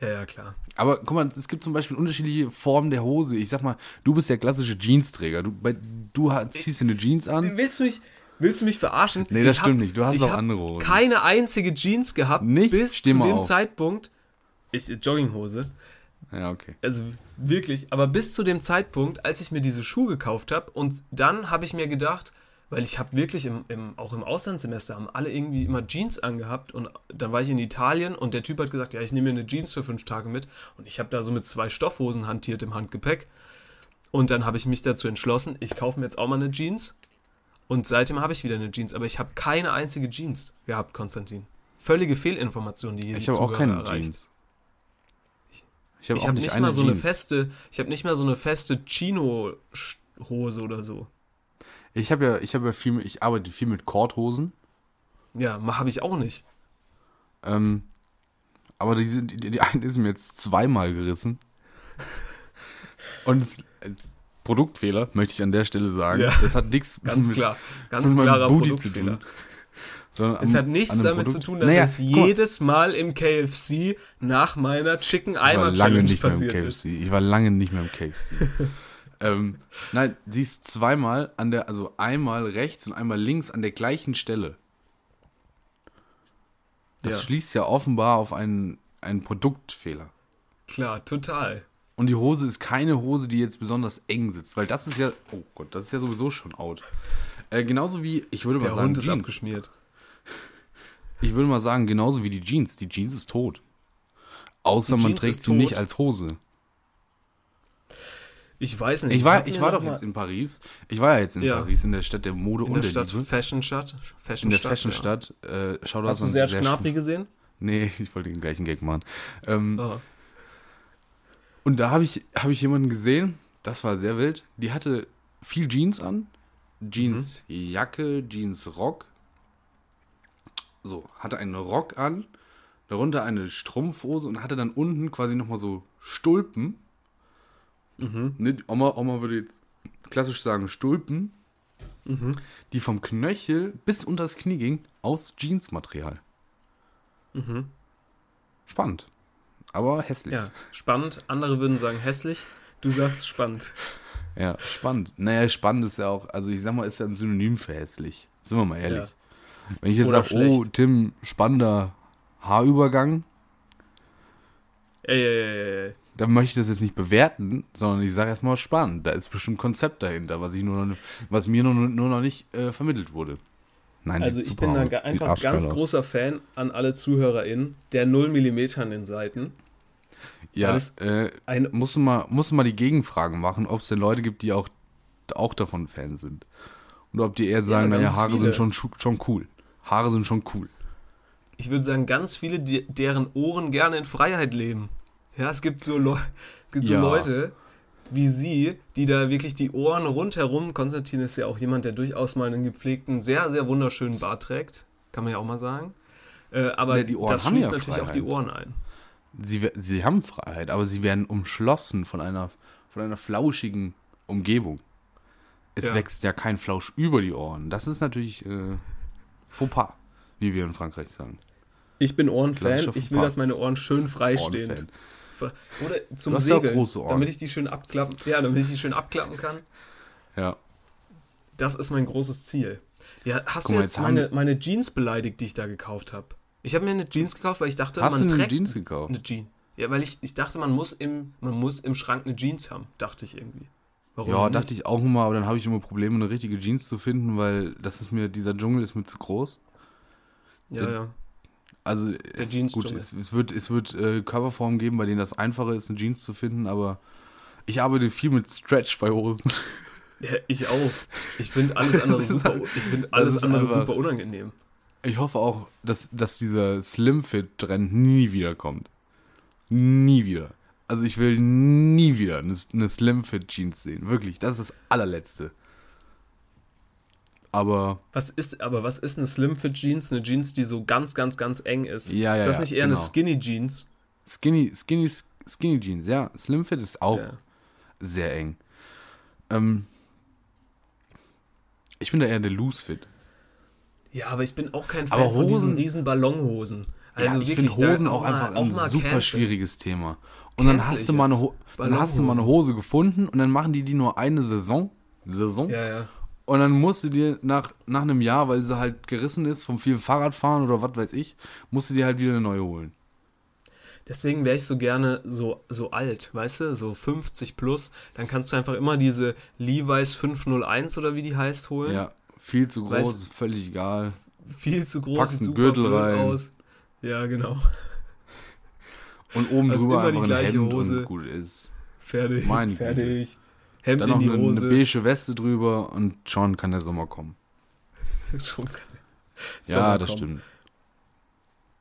Ja, ja, klar. Aber guck mal, es gibt zum Beispiel unterschiedliche Formen der Hose. Ich sag mal, du bist der klassische Jeansträger. Du, bei, du ziehst dir eine Jeans an. Willst du mich, willst du mich verarschen? Nee, das Ich stimmt nicht. Du hast auch hab andere Hosen. keine einzige Jeans gehabt Nicht? bis Steh zu dem auf. Zeitpunkt. Ich, Jogginghose. Ja, okay. Also wirklich, aber bis zu dem Zeitpunkt, als ich mir diese Schuhe gekauft habe und dann habe ich mir gedacht, weil ich habe wirklich im, im, auch im Auslandssemester haben alle irgendwie immer Jeans angehabt und dann war ich in Italien und der Typ hat gesagt, ja, ich nehme mir eine Jeans für fünf Tage mit und ich habe da so mit zwei Stoffhosen hantiert im Handgepäck und dann habe ich mich dazu entschlossen, ich kaufe mir jetzt auch mal eine Jeans und seitdem habe ich wieder eine Jeans, aber ich habe keine einzige Jeans gehabt, Konstantin. Völlige Fehlinformation, die hier Ich habe auch keine erreicht. Jeans. Ich habe habe nicht, nicht eine mal so eine Jeans. feste, ich habe nicht mal so eine feste Chino-Hose oder so. Ich habe ja, ich habe ja viel, ich arbeite viel mit Korthosen. Ja, habe ich auch nicht. Ähm, aber die, sind, die, die eine ist mir jetzt zweimal gerissen. Und es, äh, Produktfehler, möchte ich an der Stelle sagen. Ja. Das hat nichts Ganz mit, klar. Ganz mit meinem klarer Booty zu tun. Sondern Es am- hat nichts damit Produkt. zu tun, dass Naja, es mal, jedes Mal im KFC nach meiner Chicken Eimer Challenge nicht mehr im passiert ist. Ich war lange nicht mehr im KFC. ähm, nein, sie ist zweimal an der, also einmal rechts und einmal links an der gleichen Stelle. Das Ja. schließt ja offenbar auf einen, einen Produktfehler. Klar, total. Und die Hose ist keine Hose, die jetzt besonders eng sitzt, weil das ist ja, oh Gott, das ist ja sowieso schon out. Äh, genauso wie, ich würde mal Der sagen, Hund ist Jeans. abgeschmiert. Ich würde mal sagen, genauso wie die Jeans. Die Jeans ist tot. Außer Die man Jeans trägt sie nicht als Hose. Ich weiß nicht. Ich war, ich war doch jetzt in Paris. Ich war ja jetzt in Ja. Paris, in der Stadt der Mode in und der der, Stadt Liebe. Fashion Stadt. Fashion In der Stadt, Fashion ja. Äh, schau Hast du Serge sehr Gnabry schn- gesehen? Nee, ich wollte den gleichen Gag machen. Ähm, Ah. Und da habe ich, hab ich jemanden gesehen, das war sehr wild. Die hatte viel Jeans an. Jeans Jacke, Jeans Rock. So, hatte einen Rock an, darunter eine Strumpfhose und hatte dann unten quasi nochmal so Stulpen. Ne, die Oma, Oma würde jetzt klassisch sagen Stulpen, die vom Knöchel bis unter das Knie ging, aus Jeansmaterial. Spannend, aber hässlich. Ja, spannend. Andere würden sagen hässlich. Du sagst spannend. Ja, spannend. Naja, spannend ist ja auch, also ich sag mal, ist ja ein Synonym für hässlich. Sind wir mal ehrlich. Wenn ich jetzt sage, oh. Tim, spannender Haarübergang, Ey, ey, ey, dann möchte ich das jetzt nicht bewerten, sondern ich sage erstmal spannend. Da ist bestimmt Konzept dahinter, was ich nur noch, was mir nur, nur noch nicht äh, vermittelt wurde. Nein, Also ich bin da aus. einfach ganz aus. großer Fan an alle ZuhörerInnen der 0 mm an den Seiten. Ja, äh, Ein, du mal, musst mal die Gegenfragen machen, ob es denn Leute gibt, die auch, auch davon Fan sind. Und ob die eher sagen, ganz naja, Haare viele. sind schon, schon cool. Haare sind schon cool. ich würde sagen, ganz viele, die, deren Ohren gerne in Freiheit leben. Ja, es gibt so, Leu gibt so Ja. Leute wie sie, die da wirklich die Ohren rundherum, Konstantin ist ja auch jemand, der durchaus mal einen gepflegten, sehr, sehr wunderschönen Bart trägt, kann man ja auch mal sagen. Äh, aber Ja, die Ohren das haben schließt ja natürlich auch die. Ohren ein. Sie, sie haben Freiheit, aber sie werden umschlossen von einer, von einer flauschigen Umgebung. Es Ja. wächst ja kein Flausch über die Ohren. Das ist natürlich äh, Fauxpas, wie wir in Frankreich sagen. Ich bin Ohrenfan, ich will, dass meine Ohren schön frei stehen. Oder zum Du ja Segeln, große Ohren. damit ich die schön abklappen, ja, damit ich die schön abklappen kann. Ja. Das ist mein großes Ziel. Ja, hast Guck du mal, jetzt jetzt meine, meine Jeans beleidigt, die ich da gekauft habe? Ich habe mir eine Jeans gekauft, weil ich dachte, Hast du man eine trägt Jeans gekauft? eine Jeans. Ja, weil ich, ich dachte, man muss, im, man muss im Schrank eine Jeans haben, dachte ich irgendwie. Warum Ja, dachte ich auch immer, aber dann habe ich immer Probleme, eine richtige Jeans zu finden, weil das ist mir, dieser Dschungel ist mir zu groß. Ja, ja. Also, Der Jeans gut, es, es wird, es wird äh, Körperformen geben, bei denen das einfacher ist, eine Jeans zu finden, aber ich arbeite viel mit Stretch bei Hosen. ja ich auch. Ich finde alles andere super, ich finde das alles andere einfach- super unangenehm. Ich hoffe auch, dass, dass dieser Slim-Fit-Trend nie wieder kommt. Nie wieder. Also ich will nie wieder eine, eine Slim-Fit-Jeans sehen. Wirklich, das ist das allerletzte. Aber Was ist, aber was ist eine Slim Fit Jeans? Eine Jeans, die so ganz, ganz, ganz eng ist. Ja, ist ja, das ja, nicht eher eine genau. Skinny Jeans? Skinny, Skinny, Skinny Jeans, ja. Slim-Fit ist auch Ja. sehr eng. Ähm, ich bin da eher der Loose-Fit. Ja, aber ich bin auch kein Fan Aber von diesen Hosen- riesen Ballonhosen. Also ja, ich finde Hosen auch einfach auch ein super cancel. schwieriges Thema. Und dann hast du mal eine. Ho dann hast du mal eine Hose gefunden und dann machen die die nur eine Saison. Saison. Ja, ja. Und dann musst du dir nach, nach einem Jahr, weil sie halt gerissen ist vom vielen Fahrradfahren oder was weiß ich, musst du dir halt wieder eine neue holen. Deswegen wäre ich so gerne so, so alt, weißt du, so 50 plus. Dann kannst du einfach immer diese Levi's 501 oder wie die heißt holen. Ja, viel zu groß, Weißt- völlig egal. Viel zu groß, Packst einen Gürtel rein. aus. Ja, genau. Und oben Also drüber immer die einfach ein gleiche Hemd Hose. und gut ist. Fertig. Meine Güte. fertig. Hemd Dann in noch die eine, eine Hose. beige Weste drüber und schon kann der Sommer kommen. Schon kann der ja, Sommer das kommen. stimmt.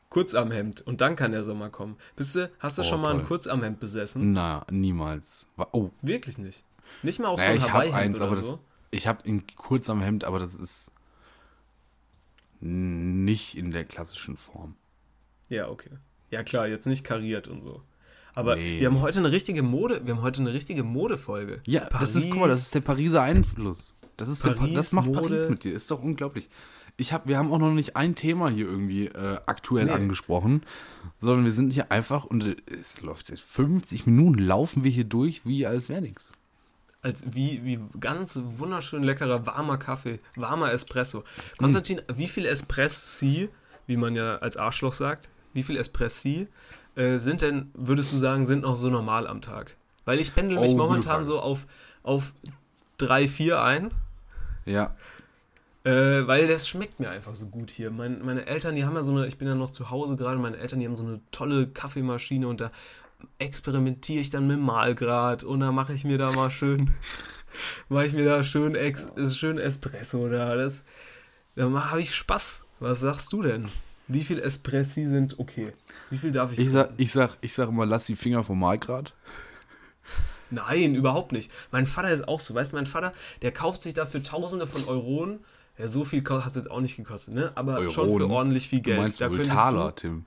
Kurzarmhemd und dann kann der Sommer kommen. Bist du, hast du Oh, schon mal ein toll. Kurzarmhemd besessen? Na, niemals. Oh, Wirklich nicht. Nicht mal auch naja, so ich ein habe Hawaii-Hemd eins, oder aber das, so? ich habe ihn kurz am Hemd, aber das ist nicht in der klassischen Form. Ja, okay. Ja klar, jetzt nicht kariert und so. Aber Nee. wir haben heute eine richtige Mode, wir haben heute eine richtige Modefolge. Ja, das ist, guck mal, das ist der Pariser Einfluss. Das, ist der, Pa- Paris, das macht Mode. Paris mit dir, ist doch unglaublich. ich hab, wir haben auch noch nicht ein Thema hier irgendwie äh, aktuell Nee. angesprochen, sondern wir sind hier einfach und äh, es läuft jetzt 50 Minuten, laufen wir hier durch, wie als wäre nichts. Als wie, wie ganz wunderschön leckerer warmer Kaffee, warmer Espresso. Konstantin, wie viel Espressi, wie man ja als Arschloch sagt, wie viel Espressi äh, sind denn, würdest du sagen, sind noch so normal am Tag? Weil ich pendel mich Oh, momentan so auf, auf 3, 4 ein. Ja, Äh, weil das schmeckt mir einfach so gut hier. Mein, meine Eltern, die haben ja so eine, ich bin ja noch zu Hause gerade, meine Eltern, die haben so eine tolle Kaffeemaschine und da experimentiere ich dann mit dem Mahlgrad und da mache ich mir da mal schön, mache ich mir da schön, ex, schön Espresso da. Das, da habe ich Spaß. Was sagst du denn? Wie viel Espressi sind okay? Wie viel darf ich, ich sag, trinken? ich sag, ich sag immer, lass die Finger vom Malgrad. Nein, überhaupt nicht. Mein Vater ist auch so. Weißt du, mein Vater, der kauft sich dafür Tausende von Euronen. Ja, so viel hat es jetzt auch nicht gekostet, ne? Aber schon für Euronen? ordentlich viel Du Geld. meinst da wohl Taler, du Tim.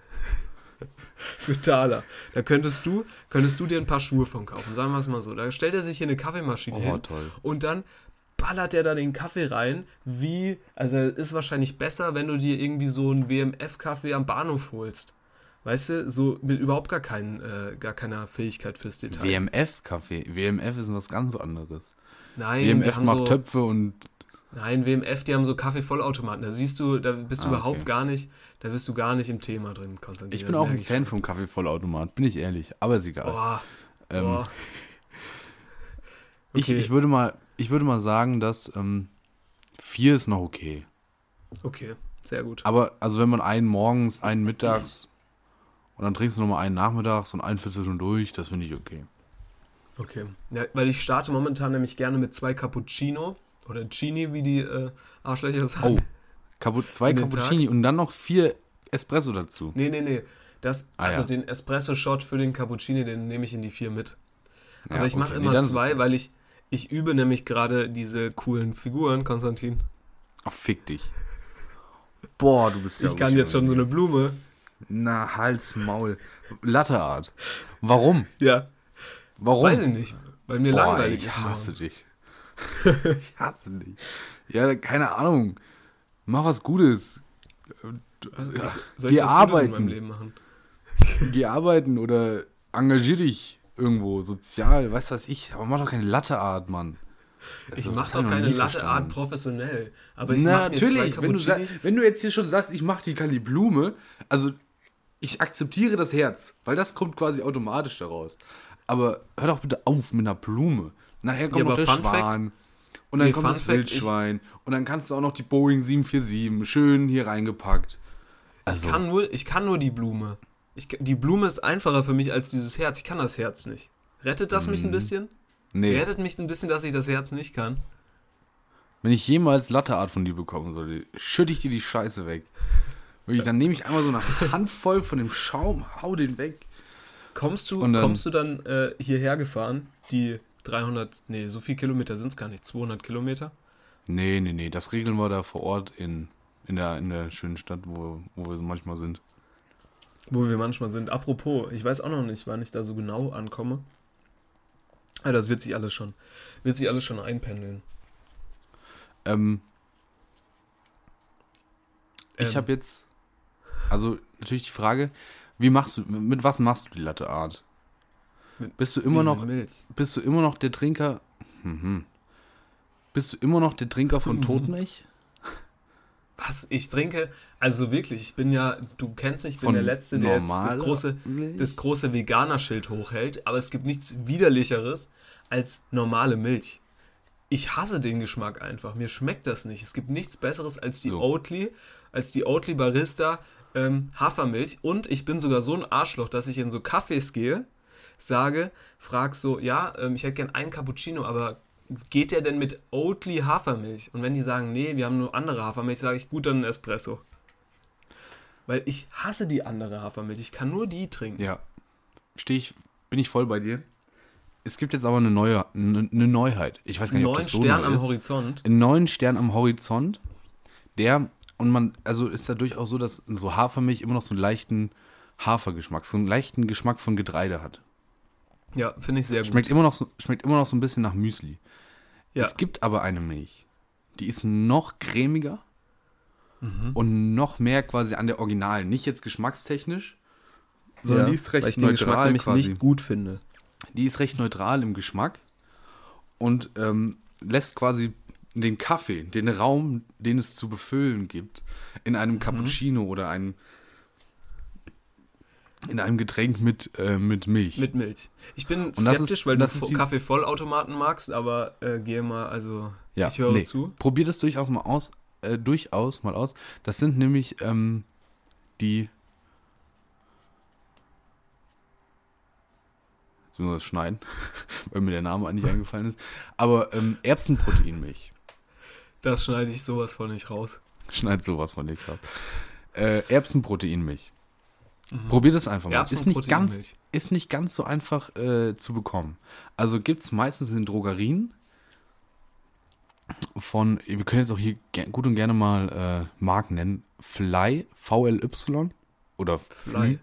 für Taler. Da könntest du, könntest du dir ein paar Schuhe von kaufen. Sagen wir es mal so. Da stellt er sich hier eine Kaffeemaschine Oh, hin toll. und dann ballert er da den Kaffee rein, wie, also ist wahrscheinlich besser, wenn du dir irgendwie so einen WMF-Kaffee am Bahnhof holst. Weißt du, so mit überhaupt gar, keinen, äh, gar keiner Fähigkeit fürs Detail. WMF-Kaffee. WMF ist was ganz anderes. Nein, WMF macht so, Töpfe und Nein, WMF, die haben so Kaffeevollautomaten. Da siehst du, da bist du Ah, überhaupt okay. gar nicht, da bist du gar nicht im Thema drin, Konstantin. ich bin auch ein Fan vom Kaffeevollautomat, bin ich ehrlich, aber ist egal. Boah, ähm, boah. ich, Okay. ich, würde mal, ich würde mal sagen, dass ähm, vier ist noch okay. Okay, sehr gut. Aber also wenn man einen morgens, einen mittags und dann trinkst du nochmal einen nachmittags und einen für zwischendurch, das finde ich okay. Okay. Ja, weil ich starte momentan nämlich gerne mit zwei Cappuccino oder Chini, wie die äh, Arschlöcher sagen. Oh, Capu zwei Cappuccini und dann noch vier Espresso dazu. Nee, nee, nee. Das, Ah, also ja. den Espresso-Shot für den Cappuccino, den nehme ich in die vier mit. Ja, Aber ich mache okay. Nee, immer ist zwei, weil ich, ich übe nämlich gerade diese coolen Figuren, Konstantin. Ach, fick dich. Boah, du bist ja ich kann jetzt schon so eine Blume. Na, Hals, Maul. Latteart. Warum? Ja, Warum? weiß ich nicht. Weil mir Boah, langweilig ich hasse dich. ich hasse dich. Ja, keine Ahnung. Mach was Gutes. Also, Soll ich Wir was Gutes arbeiten. in meinem Leben machen? Geh arbeiten oder engagier dich irgendwo sozial, weißt was ich. Aber mach doch keine Latteart, Mann. Ich Also, mache das doch ich keine Latte-Art professionell. Aber ich Na, natürlich, wenn du, wenn du jetzt hier schon sagst, ich mach die Kali Blume, also ich akzeptiere das Herz, weil das kommt quasi automatisch daraus. Aber hör doch bitte auf mit einer Blume. Nachher kommt Ja, noch der Fun Fact- Schwan. und dann Nee, kommt Fun das Fact, Wildschwein. und dann kannst du auch noch die Boeing 747 schön hier reingepackt. Also, Ich kann nur, ich kann nur die Blume. Ich, die Blume ist einfacher für mich als dieses Herz. Ich kann das Herz nicht. Rettet das mich ein bisschen? nee. Rettet mich ein bisschen, dass ich das Herz nicht kann? Wenn ich jemals Latteart von dir bekommen sollte, schütte ich dir die Scheiße weg. Wirklich, dann nehme ich einmal so eine Handvoll von dem Schaum, hau den weg. Kommst du, dann- kommst du dann äh, hierher gefahren? Die 300, nee, so viel Kilometer sind es gar nicht. 200 Kilometer? Nee, nee, nee, das regeln wir da vor Ort in, in, der, in der schönen Stadt, wo, wo wir so manchmal sind. Wo wir manchmal sind. Apropos, ich weiß auch noch nicht, wann ich da so genau ankomme. Ah, das wird sich alles schon, wird sich alles schon einpendeln. Ähm, ich Ähm, habe jetzt, also natürlich die Frage, wie machst du, mit was machst du die Latte Art? Mit- Bist du immer noch, bist du immer noch der Trinker, mhm. bist du immer noch der Trinker von. Totmilch? Was? Ich trinke, also wirklich, ich bin ja, du kennst mich, ich bin Von der Letzte, der jetzt das große, Milch? das große Veganer-Schild hochhält, aber es gibt nichts widerlicheres als normale Milch. Ich hasse den Geschmack einfach. Mir schmeckt das nicht. Es gibt nichts Besseres als die So. Oatly, als die Oatly Barista ähm, Hafermilch. Und ich bin sogar so ein Arschloch, dass ich in so Cafés gehe, sage, frag so, ja, ähm, ich hätte gern einen Cappuccino, aber geht der denn mit Oatly Hafermilch? Und wenn die sagen, nee, wir haben nur andere Hafermilch, sage ich, gut, dann Espresso. Weil ich hasse die andere Hafermilch. Ich kann nur die trinken. Ja, stehe ich, bin ich voll bei dir. Es gibt jetzt aber eine neue, eine, eine Neuheit. Ich weiß gar nicht, ob Neun das so Stern am ist. Horizont. einen neuen Stern am Horizont, der, und man, also ist ja durchaus so, dass so Hafermilch immer noch so einen leichten Hafergeschmack, so einen leichten Geschmack von Getreide hat. Ja, finde ich sehr gut. Schmeckt immer, noch so, schmeckt immer noch so ein bisschen nach Müsli. Ja. Es gibt aber eine Milch, die ist noch cremiger und noch mehr quasi an der Originalen. Nicht jetzt geschmackstechnisch, sondern Ja, die ist recht weil ich den Geschmack neutral quasi. nicht gut finde. Die ist recht neutral im Geschmack und ähm, lässt quasi den Kaffee, den Raum, den es zu befüllen gibt, in Mhm. einem Cappuccino oder einem in einem Getränk mit, äh, mit Milch. Mit Milch. Ich bin skeptisch, ist- weil du Kaffee-Vollautomaten magst, aber äh, gehe mal, also ja, ich höre nee. zu. Probier das durchaus mal aus, äh, durchaus mal aus. Das sind nämlich ähm, die Jetzt müssen wir das schneiden, weil mir der Name eigentlich eingefallen ist. Aber ähm, Erbsenproteinmilch. Das schneide ich sowas von nicht raus. Schneid sowas von nicht ab. Äh, Erbsenproteinmilch. Probier das einfach mal. Ist nicht, ganz, ist nicht ganz so einfach äh, zu bekommen. Also gibt es meistens in Drogerien von, wir können jetzt auch hier gut und gerne mal äh, Marken nennen. Fly, V-L-Y oder Fly.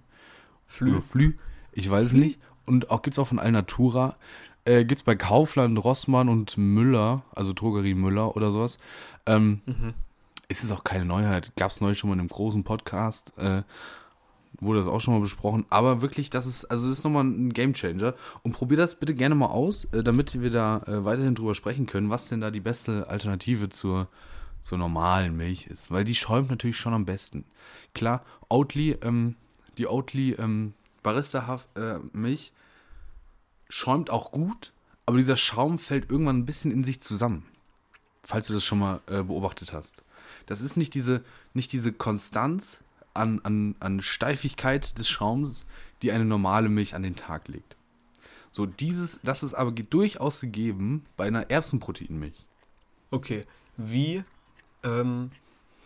Flü. Oder Flü, ich weiß es nicht. Und auch gibt es auch von Alnatura. Äh, gibt es bei Kaufland, Rossmann und Müller, also Drogerie Müller oder sowas. Ähm, Mhm. Ist es auch keine Neuheit. Gab es neulich schon mal in einem großen Podcast. Äh, wurde das auch schon mal besprochen. Aber wirklich, das ist, also das ist nochmal ein Gamechanger. Und probier das bitte gerne mal aus, äh, damit wir da äh, weiterhin drüber sprechen können, was denn da die beste Alternative zur, zur normalen Milch ist. Weil die schäumt natürlich schon am besten. Klar, Oatly, ähm, die Oatly ähm, Barista-Milch schäumt auch gut, aber dieser Schaum fällt irgendwann ein bisschen in sich zusammen. Falls du das schon mal äh, beobachtet hast. Das ist nicht diese, nicht diese Konstanz an, an, an Steifigkeit des Schaums, die eine normale Milch an den Tag legt. So, dieses, das ist aber durchaus gegeben bei einer Erbsenproteinmilch. Okay, wie, ähm,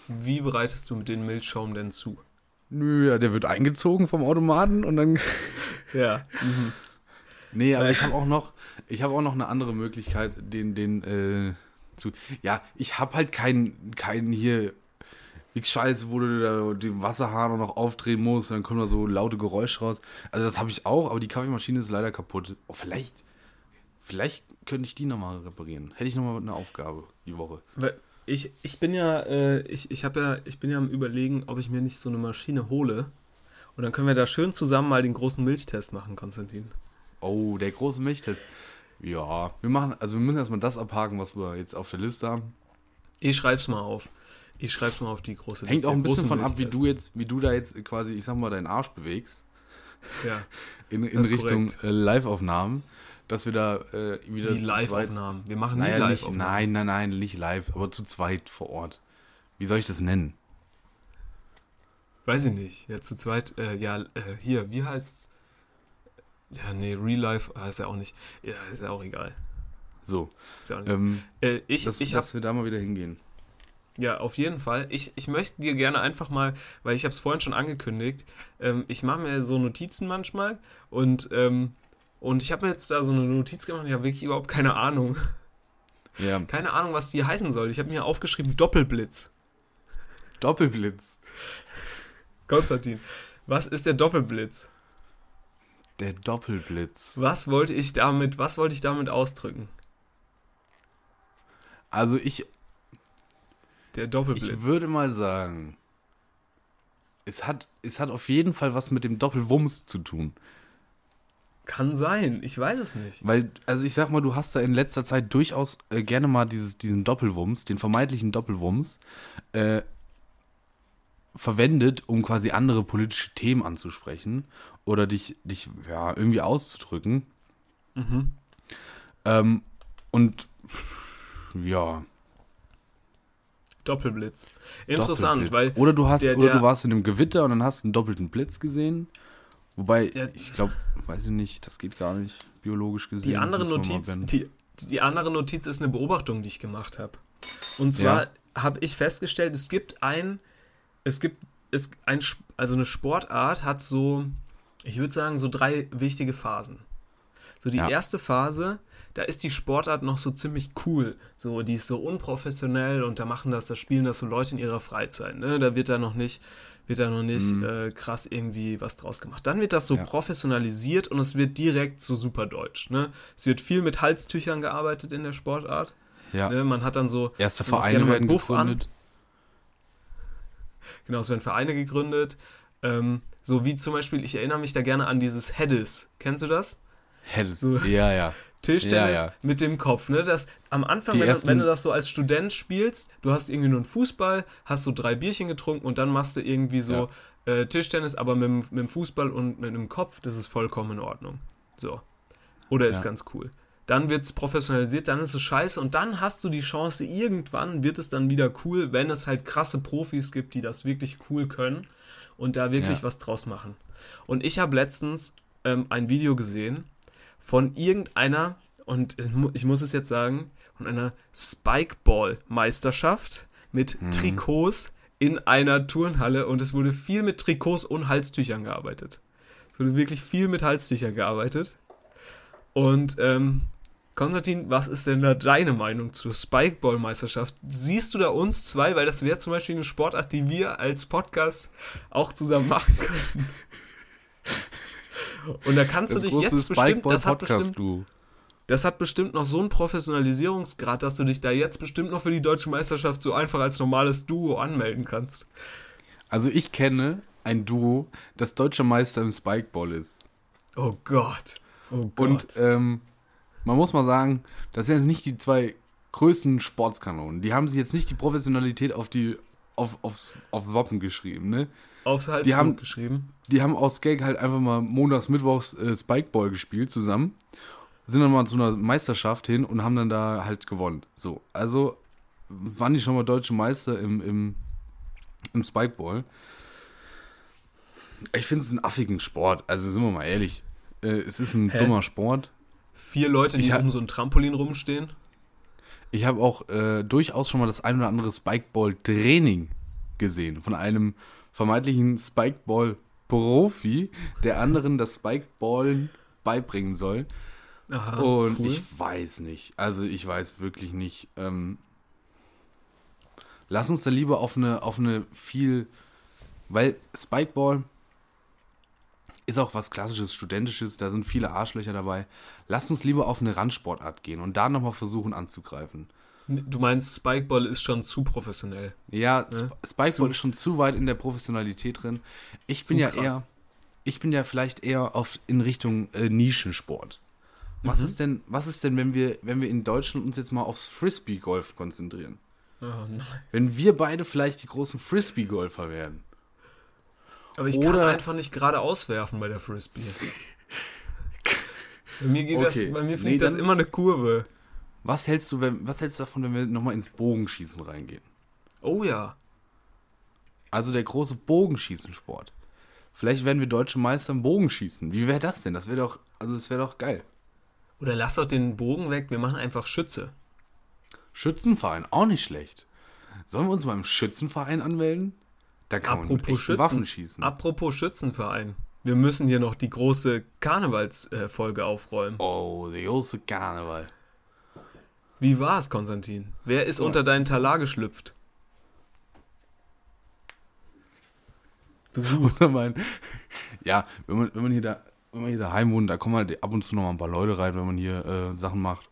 wie bereitest du den Milchschaum denn zu? Nö, ja, der wird eingezogen vom Automaten und dann. Ja. Nee, aber ich habe auch noch, ich habe auch noch eine andere Möglichkeit, den, den, äh, zu. Ja, ich habe halt keinen, keinen hier. Nix Scheiße, wo du da den Wasserhahn noch aufdrehen musst, dann kommen da so laute Geräusche raus. Also das habe ich auch, aber die Kaffeemaschine ist leider kaputt. Oh, vielleicht, vielleicht könnte ich die nochmal reparieren. Hätte ich nochmal eine Aufgabe die Woche. Weil ich, ich bin ja, äh, ich, ich habe ja, ich bin ja am überlegen, ob ich mir nicht so eine Maschine hole. Und dann können wir da schön zusammen mal den großen Milchtest machen, Konstantin. Oh, der große Milchtest. Ja, wir machen, also wir müssen erstmal das abhaken, was wir jetzt auf der Liste haben. Ich schreib's mal auf. Ich schreib's mal auf die große Hängt auch ein bisschen von ab, wie du jetzt, wie du da jetzt quasi, ich sag mal, deinen Arsch bewegst. Ja, in, in Das Richtung äh, Live-Aufnahmen, dass wir da äh, wieder zweit. Live-Aufnahmen. Wir machen Naja, nicht, Live-Aufnahmen. nein, nein, nein, nicht live, aber zu zweit vor Ort. Wie soll ich das nennen? Weiß ich nicht. Ja, zu zweit, äh, ja, äh, hier, wie heißt's? Ja, nee, Real Life ah, ist ja auch nicht. Ja, ist ja auch egal. So, Ist ja auch nicht. ähm, äh, ich dass, ich habe dass wir da mal wieder hingehen. Ja, auf jeden Fall. Ich, ich möchte dir gerne einfach mal, weil ich habe es vorhin schon angekündigt, ähm, ich mache mir so Notizen manchmal und, ähm, und ich habe mir jetzt da so eine Notiz gemacht ich habe wirklich überhaupt keine Ahnung. Ja, Keine Ahnung, was die heißen soll. Ich habe mir aufgeschrieben Doppelblitz. Doppelblitz. Konstantin, was ist der Doppelblitz? Der Doppelblitz. Was wollte ich damit, was wollte ich damit ausdrücken? Also ich, Der Doppelblitz. ich würde mal sagen, es hat, es hat auf jeden Fall was mit dem Doppelwumms zu tun. Kann sein, ich weiß es nicht. Weil, also ich sag mal, du hast da in letzter Zeit durchaus äh, gerne mal dieses, diesen Doppelwumms, den vermeintlichen Doppelwumms, äh, verwendet, um quasi andere politische Themen anzusprechen oder dich, dich ja, irgendwie auszudrücken. Mhm. Ähm, und ja, Doppelblitz. Interessant, Doppelblitz. weil oder du hast der- oder der- du warst in einem Gewitter und dann hast einen doppelten Blitz gesehen. Wobei, Ja. ich glaube, weiß ich nicht, das geht gar nicht biologisch gesehen. Die andere, Notiz, die, die andere Notiz ist eine Beobachtung, die ich gemacht habe. Und zwar Ja. habe ich festgestellt, es gibt ein, es gibt, es, ein, also eine Sportart hat so, ich würde sagen, so drei wichtige Phasen. So die Ja. erste Phase, da ist die Sportart noch so ziemlich cool. So, die ist so unprofessionell und da machen das, da spielen das so Leute in ihrer Freizeit. Ne? Da wird da noch nicht, wird da noch nicht äh, krass irgendwie was draus gemacht. Dann wird das so Mhm. Ja. professionalisiert und es wird direkt so super deutsch. Ne? Es wird viel mit Halstüchern gearbeitet in der Sportart. ja. Ne? Man hat dann so Erste Vereine werden Buff an. gegründet. Genau, es werden Vereine gegründet. Ähm, so wie zum Beispiel, ich erinnere mich da gerne an dieses Hedis. Kennst du das? Hättest So. Ja, ja. Tischtennis Ja, ja. mit dem Kopf, ne? Das am Anfang, wenn, ersten- du, wenn du das so als Student spielst, du hast irgendwie nur einen Fußball, hast so drei Bierchen getrunken und dann machst du irgendwie so äh, Tischtennis, aber mit, dem- mit dem Fußball und mit dem Kopf, das ist vollkommen in Ordnung. So. Oder ist Ja. ganz cool. Dann wird es professionalisiert, dann ist es scheiße und dann hast du die Chance, irgendwann wird es dann wieder cool, wenn es halt krasse Profis gibt, die das wirklich cool können und da wirklich Ja. was draus machen. Und ich habe letztens ähm, ein Video gesehen von irgendeiner, und ich mu- ich muss es jetzt sagen, von einer Spikeball-Meisterschaft mit Trikots in einer Turnhalle und es wurde viel mit Trikots und Halstüchern gearbeitet. Es wurde wirklich viel mit Halstüchern gearbeitet. Und ähm, Konstantin, was ist denn da deine Meinung zur Spikeball-Meisterschaft? Siehst du da uns zwei, weil das wäre zum Beispiel eine Sportart, die wir als Podcast auch zusammen machen können. Und da kannst du dich jetzt bestimmt, das hat bestimmt, du. das hat bestimmt noch so einen Professionalisierungsgrad, dass du dich da jetzt bestimmt noch für die deutsche Meisterschaft so einfach als normales Duo anmelden kannst. Also ich kenne ein Duo, das deutscher Meister im Spikeball ist. Oh Gott. Oh Gott. Und ähm, man muss mal sagen, das sind jetzt nicht die zwei größten Sportskanonen. Die haben sich jetzt nicht die Professionalität auf die auf, aufs, auf Wappen geschrieben, ne? Aufs die haben- geschrieben. Die haben aus Gag halt einfach mal montags, mittwochs äh, Spikeball gespielt zusammen. Sind dann mal zu einer Meisterschaft hin und haben dann da halt gewonnen. So, also waren die schon mal deutsche Meister im, im, im Spikeball. Ich finde es einen affigen Sport, also sind wir mal ehrlich. Äh, es ist ein Hä? dummer Sport. Vier Leute, die um so ein Trampolin rumstehen. Ich habe auch äh, durchaus schon mal das ein oder andere Spikeball-Training gesehen von einem vermeintlichen Spikeball-Profi, der anderen das Spikeballen beibringen soll. Aha, Und cool. ich weiß nicht. Also ich weiß wirklich nicht. Ähm, lass uns da lieber auf eine, auf eine viel, weil Spikeball ist auch was klassisches, studentisches, da sind viele Arschlöcher dabei. Lass uns lieber auf eine Randsportart gehen und da nochmal versuchen anzugreifen. Du meinst, Spikeball ist schon zu professionell. Ja, Ne? Sp- Spikeball Zu- ist schon zu weit in der Professionalität drin. Ich bin ja krass. eher, ich bin ja vielleicht eher auf in Richtung äh, Nischensport. Was Mhm. ist denn, was ist denn, wenn wir, wenn wir in Deutschland uns jetzt mal aufs Frisbee-Golf konzentrieren? Oh. Wenn wir beide vielleicht die großen Frisbee-Golfer werden. Aber ich kann Oder- einfach nicht gerade auswerfen bei der Frisbee. bei mir geht Okay. das, bei mir Nee, fliegt das dann- immer eine Kurve. Was hältst du, wenn, was hältst du davon, wenn wir nochmal ins Bogenschießen reingehen? Oh ja. Also der große Bogenschießensport. Vielleicht werden wir deutsche Meister im Bogenschießen. Wie wäre das denn? Das wäre doch, also das wäre doch geil. Oder lass doch den Bogen weg, wir machen einfach Schütze. Schützenverein, auch nicht schlecht. Sollen wir uns mal im Schützenverein anmelden? Da kann man Apropos echten Schützen. Waffen schießen. Apropos Schützenverein. Wir müssen hier noch die große Karnevalsfolge aufräumen. oh, der große Karneval. Wie war es, Konstantin? Wer ist unter deinen Talar geschlüpft? Besuch. Mein, ja, wenn man, wenn man hier da, wenn man hier daheim wohnt, da kommen halt ab und zu noch mal ein paar Leute rein, wenn man hier äh, Sachen macht.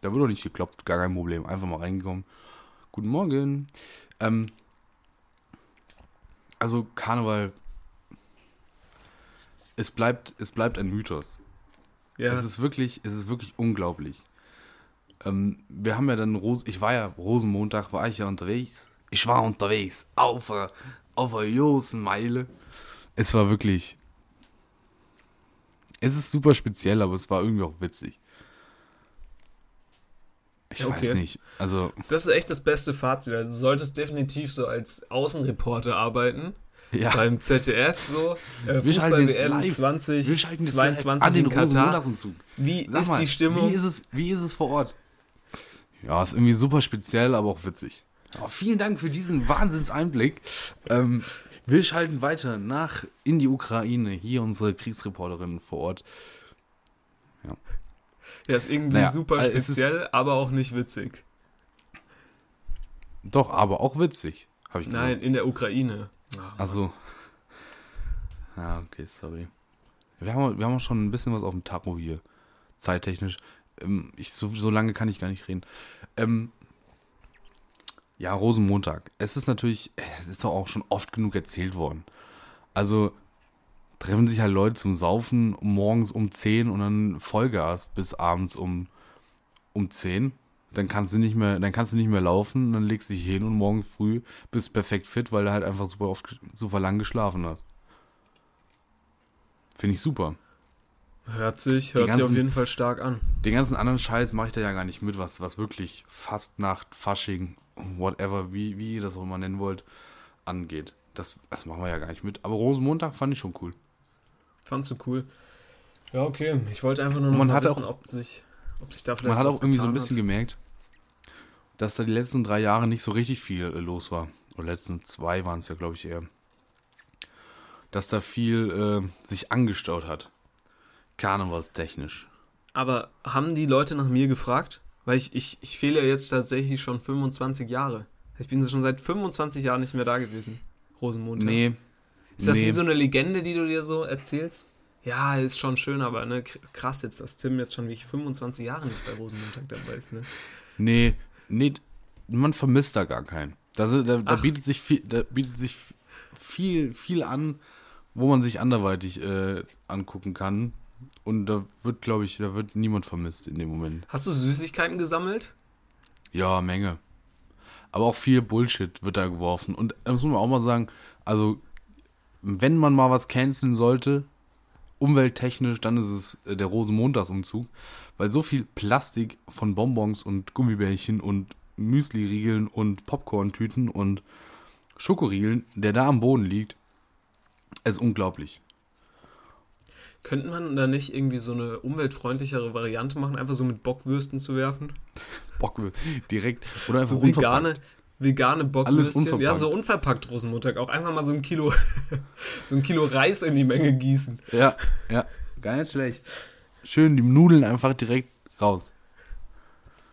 Da wird doch nicht gekloppt, gar kein Problem. Einfach mal reingekommen. Guten Morgen. Ähm, also Karneval, es bleibt, es bleibt ein Mythos. Ja, Es ist wirklich, es ist wirklich unglaublich. Ähm, wir haben ja dann Ros ich war ja Rosenmontag, war ich ja unterwegs. Ich war unterwegs auf einer auf einer großen Meile. Es war wirklich. Es ist super speziell, aber es war irgendwie auch witzig. Ich okay. weiß nicht. Also, das ist echt das beste Fazit. Also, du solltest definitiv so als Außenreporter arbeiten. ja. Beim ZDF so. Äh, Wir schalten jetzt live. 20, wir schalten jetzt live 22 an den in Katar. Wie Sag ist mal, die Stimmung? Wie ist, es, wie ist es vor Ort? Ja, ist irgendwie super speziell, aber auch witzig. Aber vielen Dank für diesen Wahnsinnseinblick. Ähm, wir schalten weiter nach in die Ukraine. Hier unsere Kriegsreporterin vor Ort. Ja, ist irgendwie Naja, super ist- speziell, aber auch nicht witzig. Doch, aber auch witzig. Habe ich Nein, in der Ukraine. Ah, Also. Ja, okay, sorry. Wir haben, wir haben auch schon ein bisschen was auf dem Tapo hier. Zeittechnisch. Ähm, ich, so, so lange kann ich gar nicht reden. Ähm, Ja, Rosenmontag. Es ist natürlich, es ist doch auch schon oft genug erzählt worden. Also treffen sich halt Leute zum Saufen morgens um 10 und dann Vollgas bis abends um, um 10. Dann kannst du nicht mehr, dann kannst du nicht mehr laufen, dann legst du dich hin und morgen früh bist perfekt fit, weil du halt einfach super oft, super lang geschlafen hast. Finde ich super. Hört sich, hört sich auf ganzen- jeden Fall stark an. Den ganzen anderen Scheiß mache ich da ja gar nicht mit, was, was wirklich Fastnacht, Fasching, whatever, wie, wie ihr das auch immer nennen wollt, angeht. Das, das machen wir ja gar nicht mit. Aber Rosenmontag fand ich schon cool. Fandst du cool? Ja, okay. Ich wollte einfach nur noch man mal wissen, auch- ob sich, ob sich da vielleicht Man hat auch irgendwie so ein bisschen hat. gemerkt, dass da die letzten drei Jahre nicht so richtig viel äh, los war. Oder letzten zwei waren es ja, glaube ich, eher. Dass da viel äh, sich angestaut hat. Karnevalstechnisch. Aber haben die Leute nach mir gefragt? Weil ich, ich, ich fehle ja jetzt tatsächlich schon 25 Jahre. Ich bin schon seit 25 Jahren nicht mehr da gewesen. Rosenmontag. Nee. Ist das nee. wie so eine Legende, die du dir so erzählst? Ja, ist schon schön, aber ne, krass jetzt, dass Tim jetzt schon wie ich 25 Jahre nicht bei Rosenmontag dabei ist. Ne? Nee, nee, man vermisst da gar keinen. Da, da, da bietet sich viel, da bietet sich viel, viel an, wo man sich anderweitig äh, angucken kann. Und da wird, glaube ich, da wird niemand vermisst in dem Moment. Hast du Süßigkeiten gesammelt? Ja, Menge. Aber auch viel Bullshit wird da geworfen. Und das muss man auch mal sagen, also, wenn man mal was canceln sollte, umwelttechnisch, dann ist es äh, der Rosenmontagsumzug. Weil so viel Plastik von Bonbons und Gummibärchen und Müsli-Riegeln und Popcorn-Tüten und Schokoriegeln, der da am Boden liegt, ist unglaublich. Könnte man da nicht irgendwie so eine umweltfreundlichere Variante machen, einfach so mit Bockwürsten zu werfen? Bock direkt. Oder einfach So vegane, vegane Bockwürstchen. Ja, so unverpackt Rosenmontag. Auch einfach mal so ein Kilo, so ein Kilo Reis in die Menge gießen. Ja, ja. Gar nicht schlecht. Schön die Nudeln einfach direkt raus.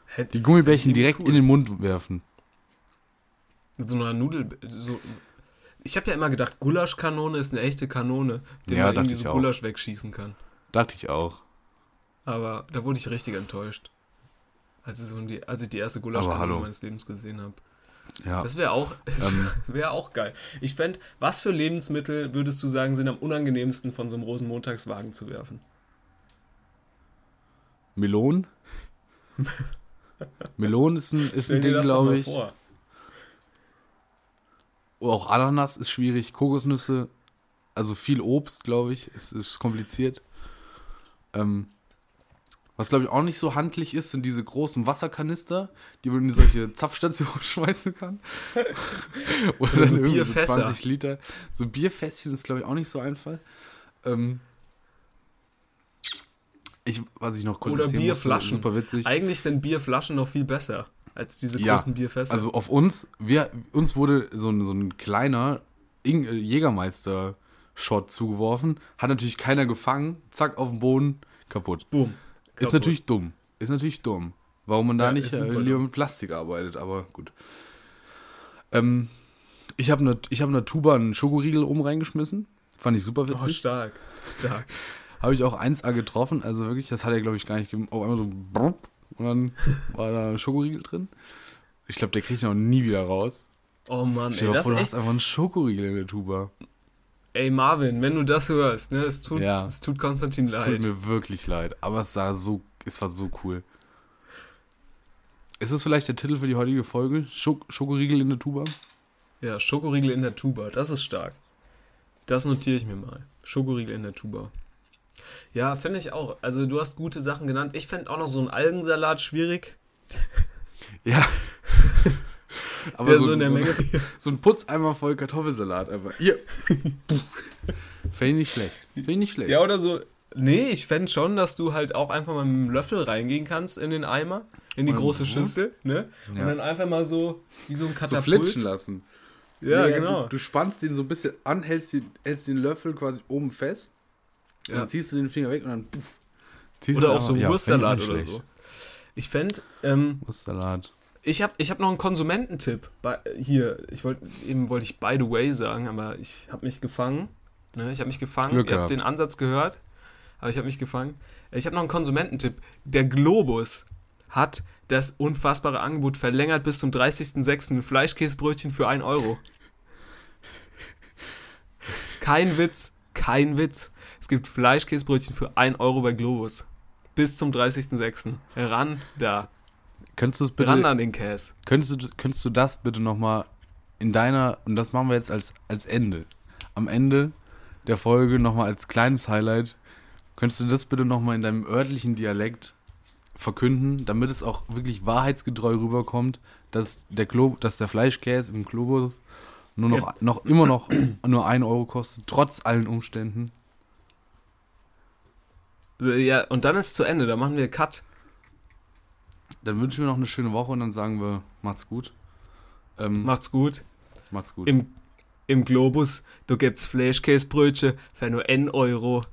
Hätte- Die Gummibärchen direkt cool. in den Mund werfen. Mit so einer Nudel. So, ich habe ja immer gedacht, Gulaschkanone ist eine echte Kanone, die Ja, man irgendwie so auch. Gulasch wegschießen kann. Dachte ich auch. Aber da wurde ich richtig enttäuscht. Als ich, so die, als ich die erste Gulaschkanone meines Lebens gesehen habe. Ja. Das wäre auch, das Ähm. wär auch geil. Ich fände, was für Lebensmittel würdest du sagen, sind am unangenehmsten von so einem Rosenmontagswagen zu werfen? Melonen? Melonen ist ein, ist Stell ein Ding, glaube ich. vor. Oh, Auch Ananas ist schwierig. Kokosnüsse, also viel Obst, glaube ich, ist, ist kompliziert. Ähm, was, glaube ich, auch nicht so handlich ist, sind diese großen Wasserkanister, die man in solche Zapfstationen schmeißen kann. Oder dann so irgendwie so Bierfässer. 20 Liter. So Bierfässchen ist, glaube ich, auch nicht so einfach. Ähm, ich, was ich noch kurz Oder Bierflaschen. Musste, super witzig. Eigentlich sind Bierflaschen noch viel besser als diese Ja, großen Bierfässer. Also auf uns, wir, uns wurde so ein, so ein kleiner äh, Jägermeister-Shot zugeworfen. Hat natürlich keiner gefangen. Zack, auf den Boden, kaputt. Boom. Ist Kaputt. natürlich dumm. Ist natürlich dumm. Warum man da Ja, nicht ist äh, lieber mit Plastik arbeitet, aber gut. Ähm, ich habe eine hab ne Tuba einen Schokoriegel oben reingeschmissen. Fand ich super Oh, witzig. stark. Stark. Habe ich auch 1A getroffen. Also wirklich, das hat er, glaube ich, gar nicht gegeben. Auf einmal so brupp, und dann war da ein Schokoriegel drin. Ich glaube, der kriegt auch nie wieder raus. Oh Mann, Stell ey, das vor, du echt. hast einfach einen Schokoriegel in der Tuba. Ey, Marvin, wenn du das hörst, ne, es tut, Ja. es tut Konstantin Es leid. tut mir wirklich leid. Aber es sah so, es war so cool. Ist das vielleicht der Titel für die heutige Folge? Schok Schokoriegel in der Tuba? Ja, Schokoriegel in der Tuba, das ist stark. Das notiere ich mir mal. Schokoriegel in der Tuba. Ja, finde ich auch. Also du hast gute Sachen genannt. Ich fände auch noch so einen Algensalat schwierig. Ja. Aber Der so, so in der so, Menge. so ein Putzeimer voll Kartoffelsalat einfach. Hier. Finde ich nicht schlecht. Finde ich nicht schlecht. Ja, oder so. Nee, ich fände schon, dass du halt auch einfach mal mit dem Löffel reingehen kannst in den Eimer, in die Und- große Schüssel, ne? Und Ja. dann einfach mal so, wie so ein so Katapult. flitschen lassen. ja, Nee, genau. Du, du spannst den so ein bisschen an, hältst den, hältst den Löffel quasi oben fest. Und Ja. dann ziehst du den Finger weg und dann puff. ziehst Oder auch so ja, Wurstsalat oder nicht so. schlecht. Ich fände, ähm, Wurstsalat. ich habe ich hab noch einen Konsumententipp. Bei, hier, ich wollte, eben wollte ich by the way sagen, aber ich habe mich gefangen. Ne? Ich habe mich gefangen. Glück Ihr habt den Ansatz gehört, aber ich habe mich gefangen. Ich habe noch einen Konsumententipp. Der Globus hat das unfassbare Angebot verlängert bis zum 30.06. Fleischkäsebrötchen für 1 Euro. Kein Witz, kein Witz. Es gibt Fleischkäsebrötchen für 1 Euro bei Globus. Bis zum 30.06. Ran da. Könntest du es bitte, Ran an den Käse. könntest du, könntest du das bitte nochmal in deiner, und das machen wir jetzt als, als Ende, am Ende der Folge nochmal als kleines Highlight, könntest du das bitte nochmal in deinem örtlichen Dialekt verkünden, damit es auch wirklich wahrheitsgetreu rüberkommt, dass der, Glo dass der Fleischkäse im Globus nur noch, noch immer noch nur 1 Euro kostet, trotz allen Umständen. Ja, und dann ist es zu Ende. Da machen wir Cut. Dann wünschen wir noch eine schöne Woche und dann sagen wir, macht's gut. Ähm, Macht's gut. macht's gut. Im, im Globus, du gibt's Fleischkäsebrötchen für nur 1 Euro.